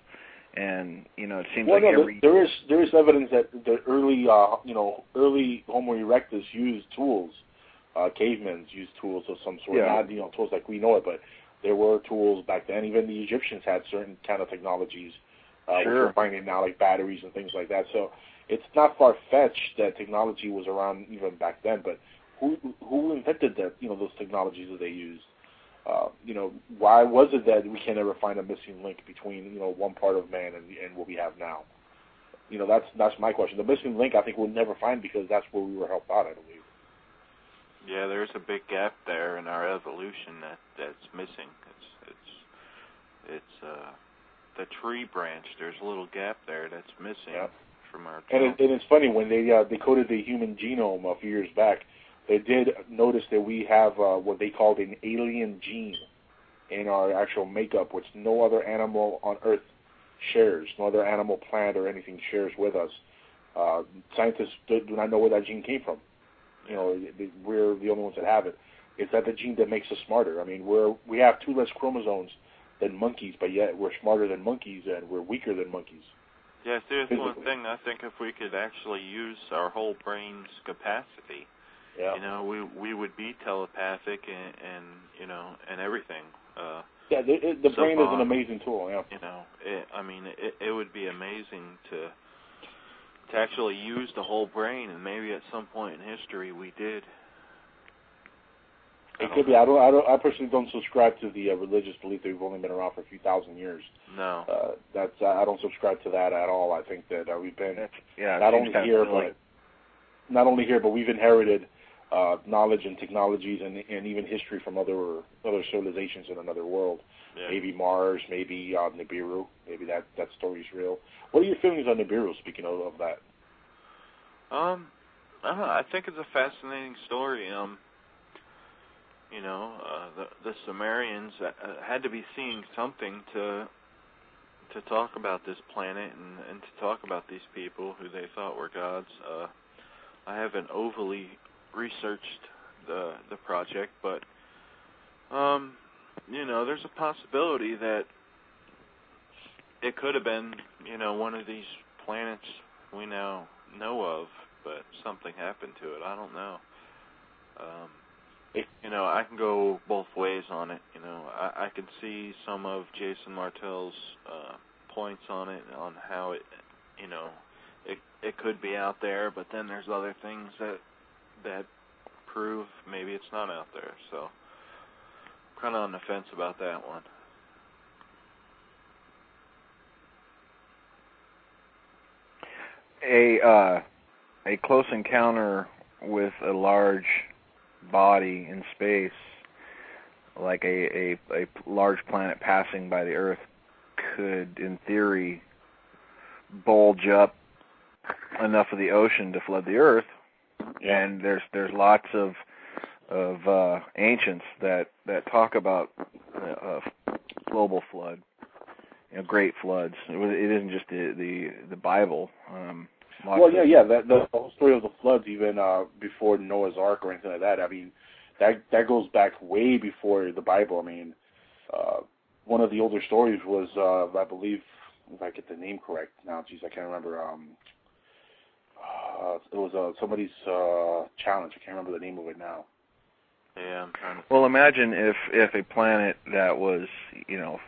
and you know, it seems well, like no, there- every there is there is evidence that the early uh, you know early Homo erectus used tools. Uh, cavemen used tools of some sort, Yeah. not you know tools like we know it, but there were tools back then. Even the Egyptians had certain kind of technologies, uh, which Sure. we're finding now, like batteries and things like that. So it's not far fetched that technology was around even back then. But who who invented that? You know those technologies that they used. Uh, you know, why was it that we can never find a missing link between you know one part of man and, and what we have now? You know, that's that's my question. The missing link, I think, we'll never find because that's where we were helped out. I believe. Yeah, there's a big gap there in our evolution that that's missing. It's it's it's uh the tree branch. There's a little gap there that's missing from our. And, it, and it's funny when they uh, decoded the human genome a few years back, they did notice that we have uh, what they called an alien gene in our actual makeup, which no other animal on Earth shares. No other animal, plant, or anything shares with us. Uh, scientists do, do not know where that gene came from. You know, they- we're the only ones that have it. Is that the gene that makes us smarter? I mean, we're we have two less chromosomes than monkeys, but yet we're smarter than monkeys and we're weaker than monkeys. Yeah, see, that's one thing. I think if we could actually use our whole brain's capacity, Yeah. you know, we we would be telepathic and, and you know and everything. Uh, Yeah, the, the So brain is an amazing tool. Yeah. you know, it, I mean, it, it would be amazing to to actually use the whole brain, and maybe at some point in history we did. It could be. I don't. I don't. I personally don't subscribe to the uh, religious belief that we've only been around for a few thousand years. No. Uh, that's. I don't subscribe to that at all. I think that uh, we've been yeah, not only here, silly. but not only here, but we've inherited uh, knowledge and technologies and and even history from other other civilizations in another world. Yeah. Maybe Mars, maybe uh, Nibiru. Maybe that that story is real. What are your feelings on Nibiru? Speaking of, of that, Um, I don't know. I think it's a fascinating story. Um, you know, uh, the the Sumerians uh, had to be seeing something to to talk about this planet and and to talk about these people who they thought were gods. Uh, I haven't overly researched the the project, but um, you know, there's a possibility that it could have been, you know, one of these planets we now know of, but something happened to it. I don't know. Um, you know, I can go both ways on it. You know, I, I can see some of Jason Martell's uh, points on it, on how it, you know, it it could be out there, but then there's other things that that prove maybe it's not out there. So, kind of on the fence about that one. a uh, a close encounter with a large body in space, like a, a a large planet passing by the Earth, could, in theory, bulge up enough of the ocean to flood the Earth. And there's there's lots of of uh, ancients that that talk about uh, uh, global flood, you know, great floods. It, was, it isn't just the the the Bible. Um, lots well, yeah, yeah. That the whole story of the floods, even uh, before Noah's Ark or anything like that. I mean, that that goes back way before the Bible. I mean, uh, one of the older stories was, uh, I believe, if I get the name correct now, geez, I can't remember. Um, uh, it was uh, somebody's uh, challenge. I can't remember the name of it now. Yeah, I'm trying to. Well, imagine if if a planet that was you know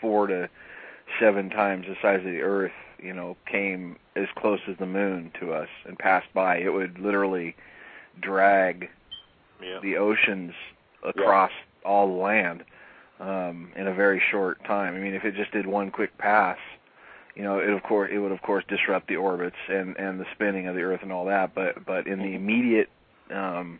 four to seven times the size of the Earth, you know, came as close as the Moon to us and passed by, it would literally drag Yeah. the oceans across all the land um, in a very short time. I mean, if it just did one quick pass, you know, it of course it would of course disrupt the orbits and and the spinning of the Earth and all that. But but in the immediate um,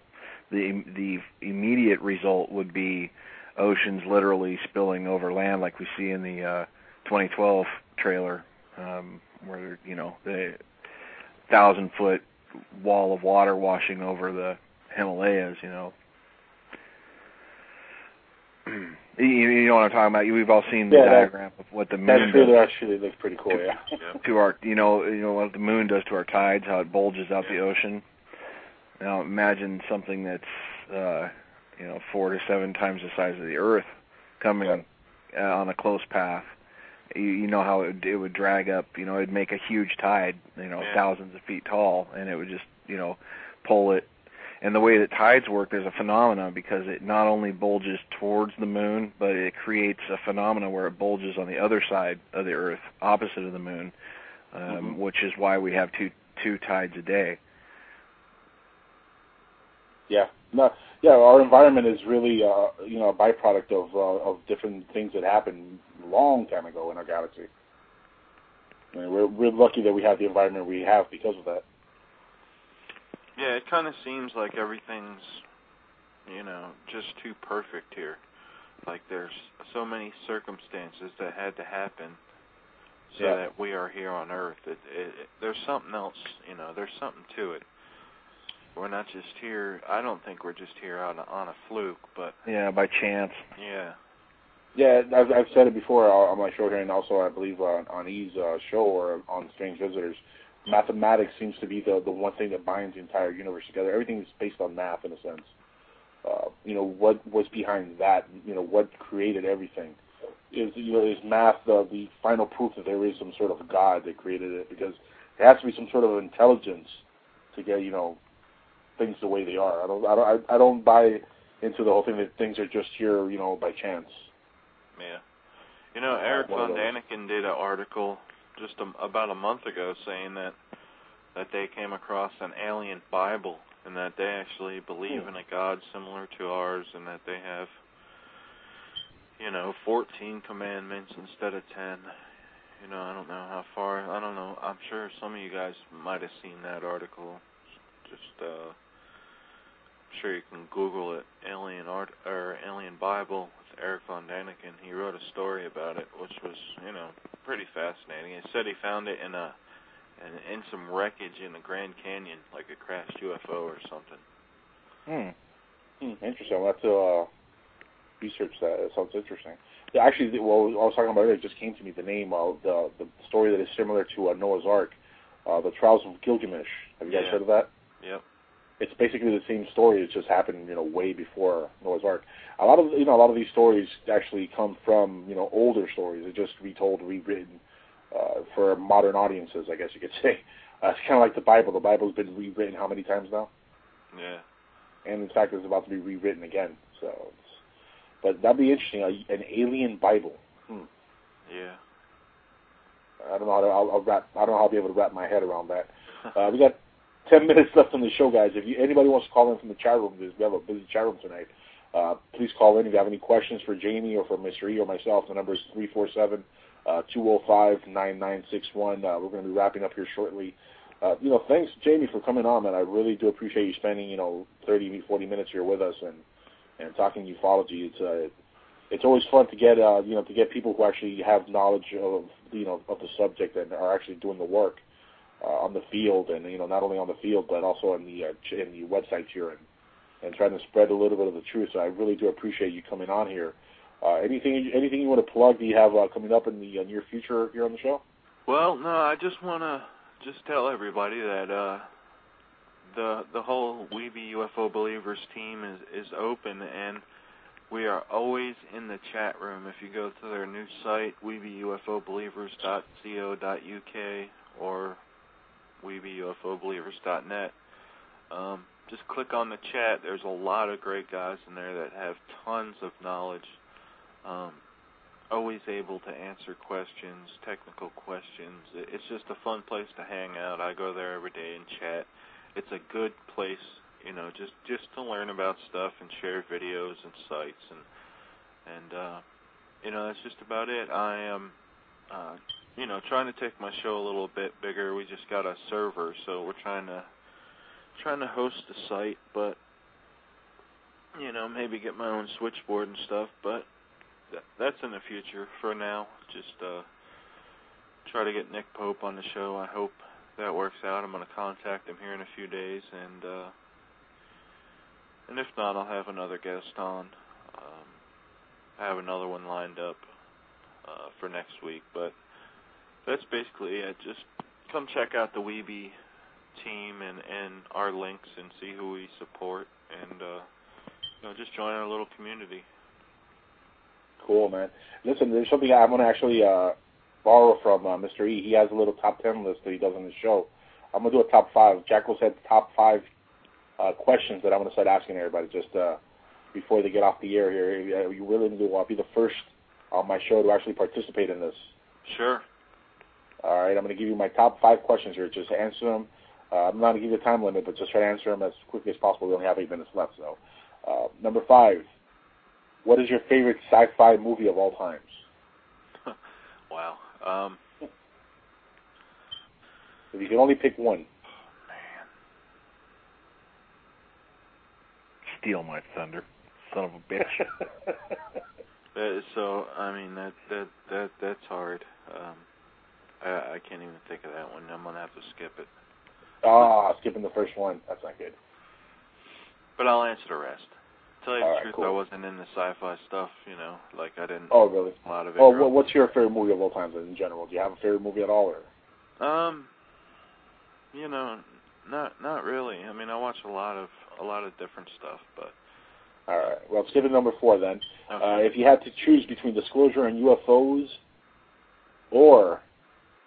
the the immediate result would be oceans literally spilling over land, like we see in the uh, 2012 trailer, um, where you know the thousand foot wall of water washing over the Himalayas. You know, you, you know what I'm talking about. We've all seen the Yeah, that- diagram of what the That moon trailer does actually looks pretty cool. Yeah. to our you know you know what the moon does to our tides, how it bulges out the ocean. Now imagine something that's uh, you know four to seven times the size of the Earth coming uh, on a close path. You, you know how it would, it would drag up. You know it'd make a huge tide. You know Yeah. thousands of feet tall, and it would just you know pull it. And the way that tides work, there's a phenomenon because it not only bulges towards the moon, but it creates a phenomenon where it bulges on the other side of the Earth, opposite of the moon, um, Mhm. which is why we have two two tides a day. Yeah, no, yeah. Our environment is really, uh, you know, a byproduct of uh, of different things that happened long time ago in our galaxy. I mean, we're we're lucky that we have the environment we have because of that. Yeah, it kind of seems like everything's, you know, just too perfect here. Like there's so many circumstances that had to happen so Yeah. that we are here on Earth. It, it, it, there's something else, you know. There's something to it. We're not just here. I don't think we're just here on a, on a fluke, but Yeah, by chance. yeah, Yeah, I've, I've said it before on my show here, and also I believe on, on E's uh, show or on Strange Visitors. Mathematics seems to be the the one thing that binds the entire universe together. Everything is based on math in a sense. Uh, you know what was behind that? You know what created everything? Is you know is math the the final proof that there is some sort of God that created it? Because there has to be some sort of intelligence to get you know things the way they are. I don't I don't I, I don't buy into the whole thing that things are just here you know by chance. Yeah. You know, Erich von. Däniken did an article just a, about a month ago saying that that they came across an alien Bible and that they actually believe in a God similar to ours and that they have you know 14 commandments instead of 10. You know, I don't know how far. I don't know. I'm sure some of you guys might have seen that article. Just uh I'm sure you can Google it, alien art or alien Bible Erich von Däniken. He wrote a story about it, which was you know pretty fascinating. He said he found it in a in, in some wreckage in the Grand Canyon, like a crashed UFO or something. Hmm. hmm. Interesting. I'll have to uh, research that. It sounds interesting. Actually, well, I was talking about it. It just came to me the name of the the story that is similar to uh, Noah's Ark, uh, the Trials of Gilgamesh. Have you guys Yeah. heard of that? Yep. It's basically the same story. It just happened, you know, way before Noah's Ark. A lot of you know, a lot of these stories actually come from you know older stories. They're just retold, rewritten uh, for modern audiences, I guess you could say. Uh, it's kind of like the Bible. The Bible's been rewritten how many times now? Yeah. and in fact, it's about to be rewritten again. So, it's, but that'd be interesting. A, an alien Bible. Hmm. Yeah. I don't know how to, I'll, I'll wrap. I don't know how I'll be able to wrap my head around that. Uh, we got ten minutes left on the show, guys. If you, anybody wants to call in from the chat room, we have a busy chat room tonight, uh, please call in. If you have any questions for Jamie or for Mr. E or myself, the number is three four seven uh, two zero five nine nine six one. Uh, we're going to be wrapping up here shortly. Uh, you know, thanks Jamie for coming on, man. I really do appreciate you spending you know 30, 40 minutes here with us and and talking ufology. It's uh, it's always fun to get uh, you know to get people who actually have knowledge of you know of the subject and are actually doing the work uh, on the field and you know not only on the field but also in the uh, in the websites here and and trying to spread a little bit of the truth. So I really do appreciate you coming on here. Uh, anything anything you want to plug? Do you have uh, coming up in the uh, near future here on the show? Well, no, I just want to just tell everybody that uh the the whole Weeby UFO Believers team is is open and we are always in the chat room. If you go to their new site, weebyufobelievers.co.uk or weebyufobelievers.net, um, just click on the chat. There's a lot of great guys in there that have tons of knowledge. Um, always able to answer questions, technical questions. It's just a fun place to hang out. I go there every day and chat. It's a good place, you know, just just to learn about stuff and share videos and sites and and uh you know, that's just about it. I am uh you know, trying to take my show a little bit bigger. We just got a server, so we're trying to trying to host the site, but you know, maybe get my own switchboard and stuff, but that, that's in the future. For now, just uh, try to get Nick Pope on the show. I hope that works out. I'm going to contact him here in a few days, and uh, and if not, I'll have another guest on. Um, I have another one lined up uh, for next week, but that's basically it. Just come check out the Weeby team and and our links and see who we support, and uh, you know, just join our little community. Cool, man. Listen, there's something I'm to actually uh, borrow from uh, Mr. E. He has a little top ten list that he does on his show. I'm going to do a top five. Jackal said top five uh, questions that I'm going to start asking everybody just uh, before they get off the air here. Uh, You really do want to be the first on my show to actually participate in this. Sure. All right, I'm going to give you my top five questions here. Just answer them. Uh, I'm not going to give you a time limit, but just try to answer them as quickly as possible. We only have eight minutes left. So, uh, number five, what is your favorite sci-fi movie of all times? Wow. Um, If you can only pick one. Steal my thunder, son of a bitch. that is so. I mean, that that that that's hard. Um, I I can't even think of that one. I'm gonna have to skip it. Ah, skipping the first one. That's not good. But I'll answer the rest. tell you All the right, truth, cool. I wasn't into sci-fi stuff. You know, like I didn't. Oh, really? A lot of it. Oh, what, what's your favorite movie of all time in general? Do you have a favorite movie at all, or? Um, you know, not not really. I mean, I watch a lot of a lot of different stuff, but All right. Well, skip it number four then. Okay. Uh, if you had to choose between disclosure and UFOs or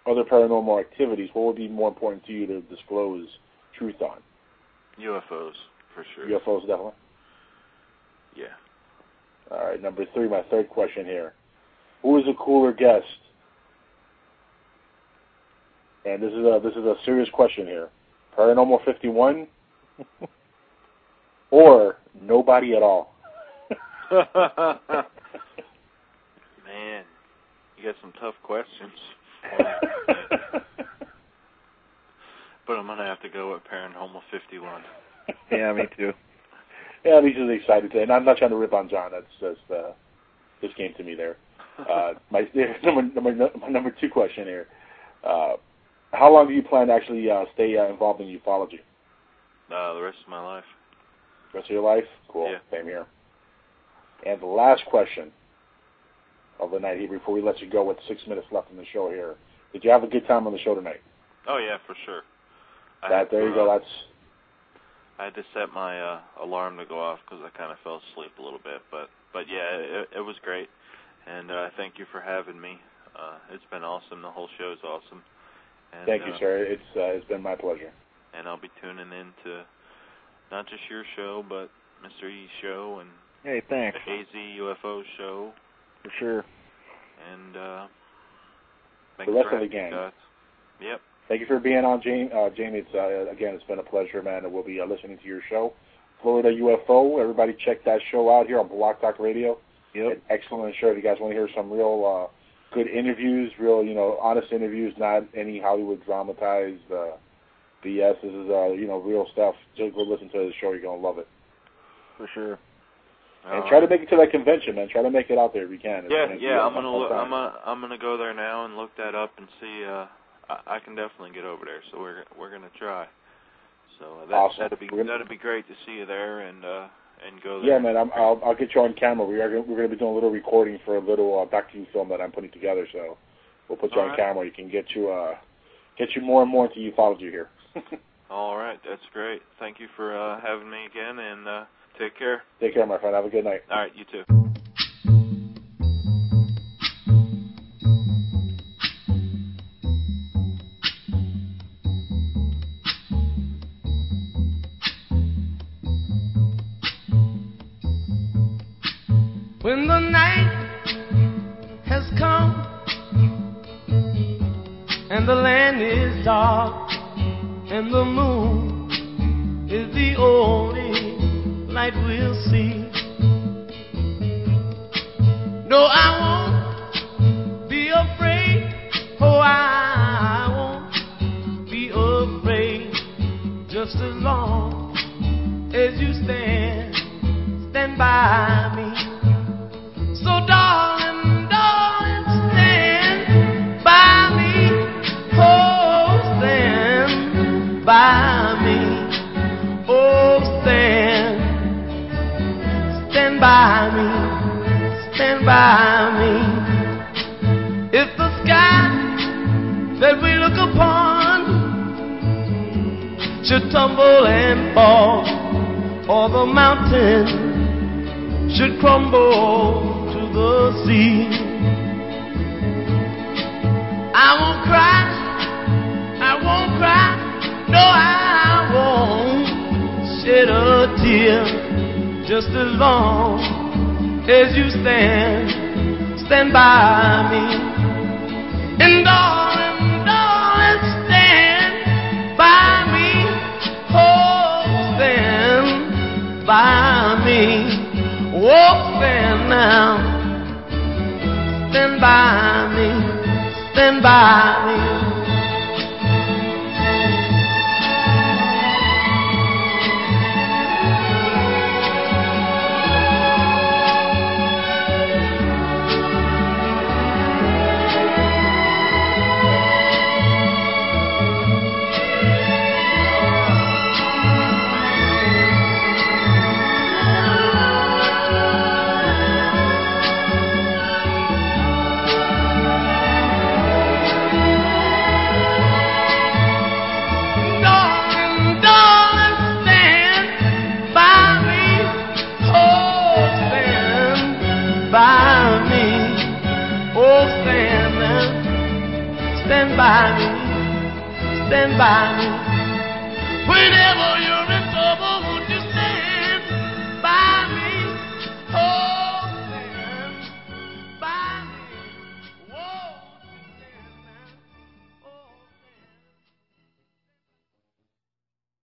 other paranormal activities, what would be more important to you to disclose truth on? UFOs for sure. UFOs, definitely. Yeah. All right. Number three, my third question here: Who is a cooler guest? And this is a this is a serious question here. Paranormal 51 or nobody at all. Man, you got some tough questions. but I'm gonna have to go with Paranormal 51. Yeah, me too. Yeah, he's just excited today. And I'm not trying to rip on John. That's just uh, just came to me there. Uh, my number number my number two question here: uh, How long do you plan to actually uh, stay uh, involved in ufology? Uh, the rest of my life. The Rest of your life? Cool. Yeah. Same here. And the last question of the night here before we let you go with six minutes left in the show here. Did you have a good time on the show tonight? Oh yeah, for sure. I That there to, you go. uh, That's I had to set my uh, alarm to go off because I kind of fell asleep a little bit. But but yeah, it, it was great, and uh, thank you for having me. Uh, it's been awesome. The whole show's awesome. And, thank you, uh, sir. It's uh, it's been my pleasure. And I'll be tuning in to not just your show, but Mr. E's show and Hey, thanks. the AZ UFO show, For sure. and uh, The rest of the having me, gang. guys. Yep. Thank you for being on, Jamie. Uh, Jamie, it's, uh, again, it's been a pleasure, man. And we'll be uh, listening to your show, Florida UFO. Everybody, check that show out here on Blog Talk Radio. Yep. An excellent show. If you guys want to hear some real uh, good interviews, real you know honest interviews, not any Hollywood dramatized uh, BS. This is uh, you know real stuff. Just go listen to the show. You're gonna love it. For sure. And All try to make it to that convention, man. Try to make it out there if you can. Yeah, gonna be yeah. I'm gonna look. I'm gonna I'm gonna go there now and look that up and see. uh I, I can definitely get over there. So we're we're gonna try. So uh, that Awesome. that'd be gonna- that'd be great to see you there and uh and go there. Yeah, man. I'm, I'll I'll get you on camera. We are gonna, we're going to be doing a little recording for a little uh, docu film that I'm putting together. So we'll put you All on right. camera. You can get you uh get you more and more into ufology here. All right, that's great. Thank you for uh having me again, and uh take care. Take care, my friend. Have a good night. All right, you too. When the night has come and the land is dark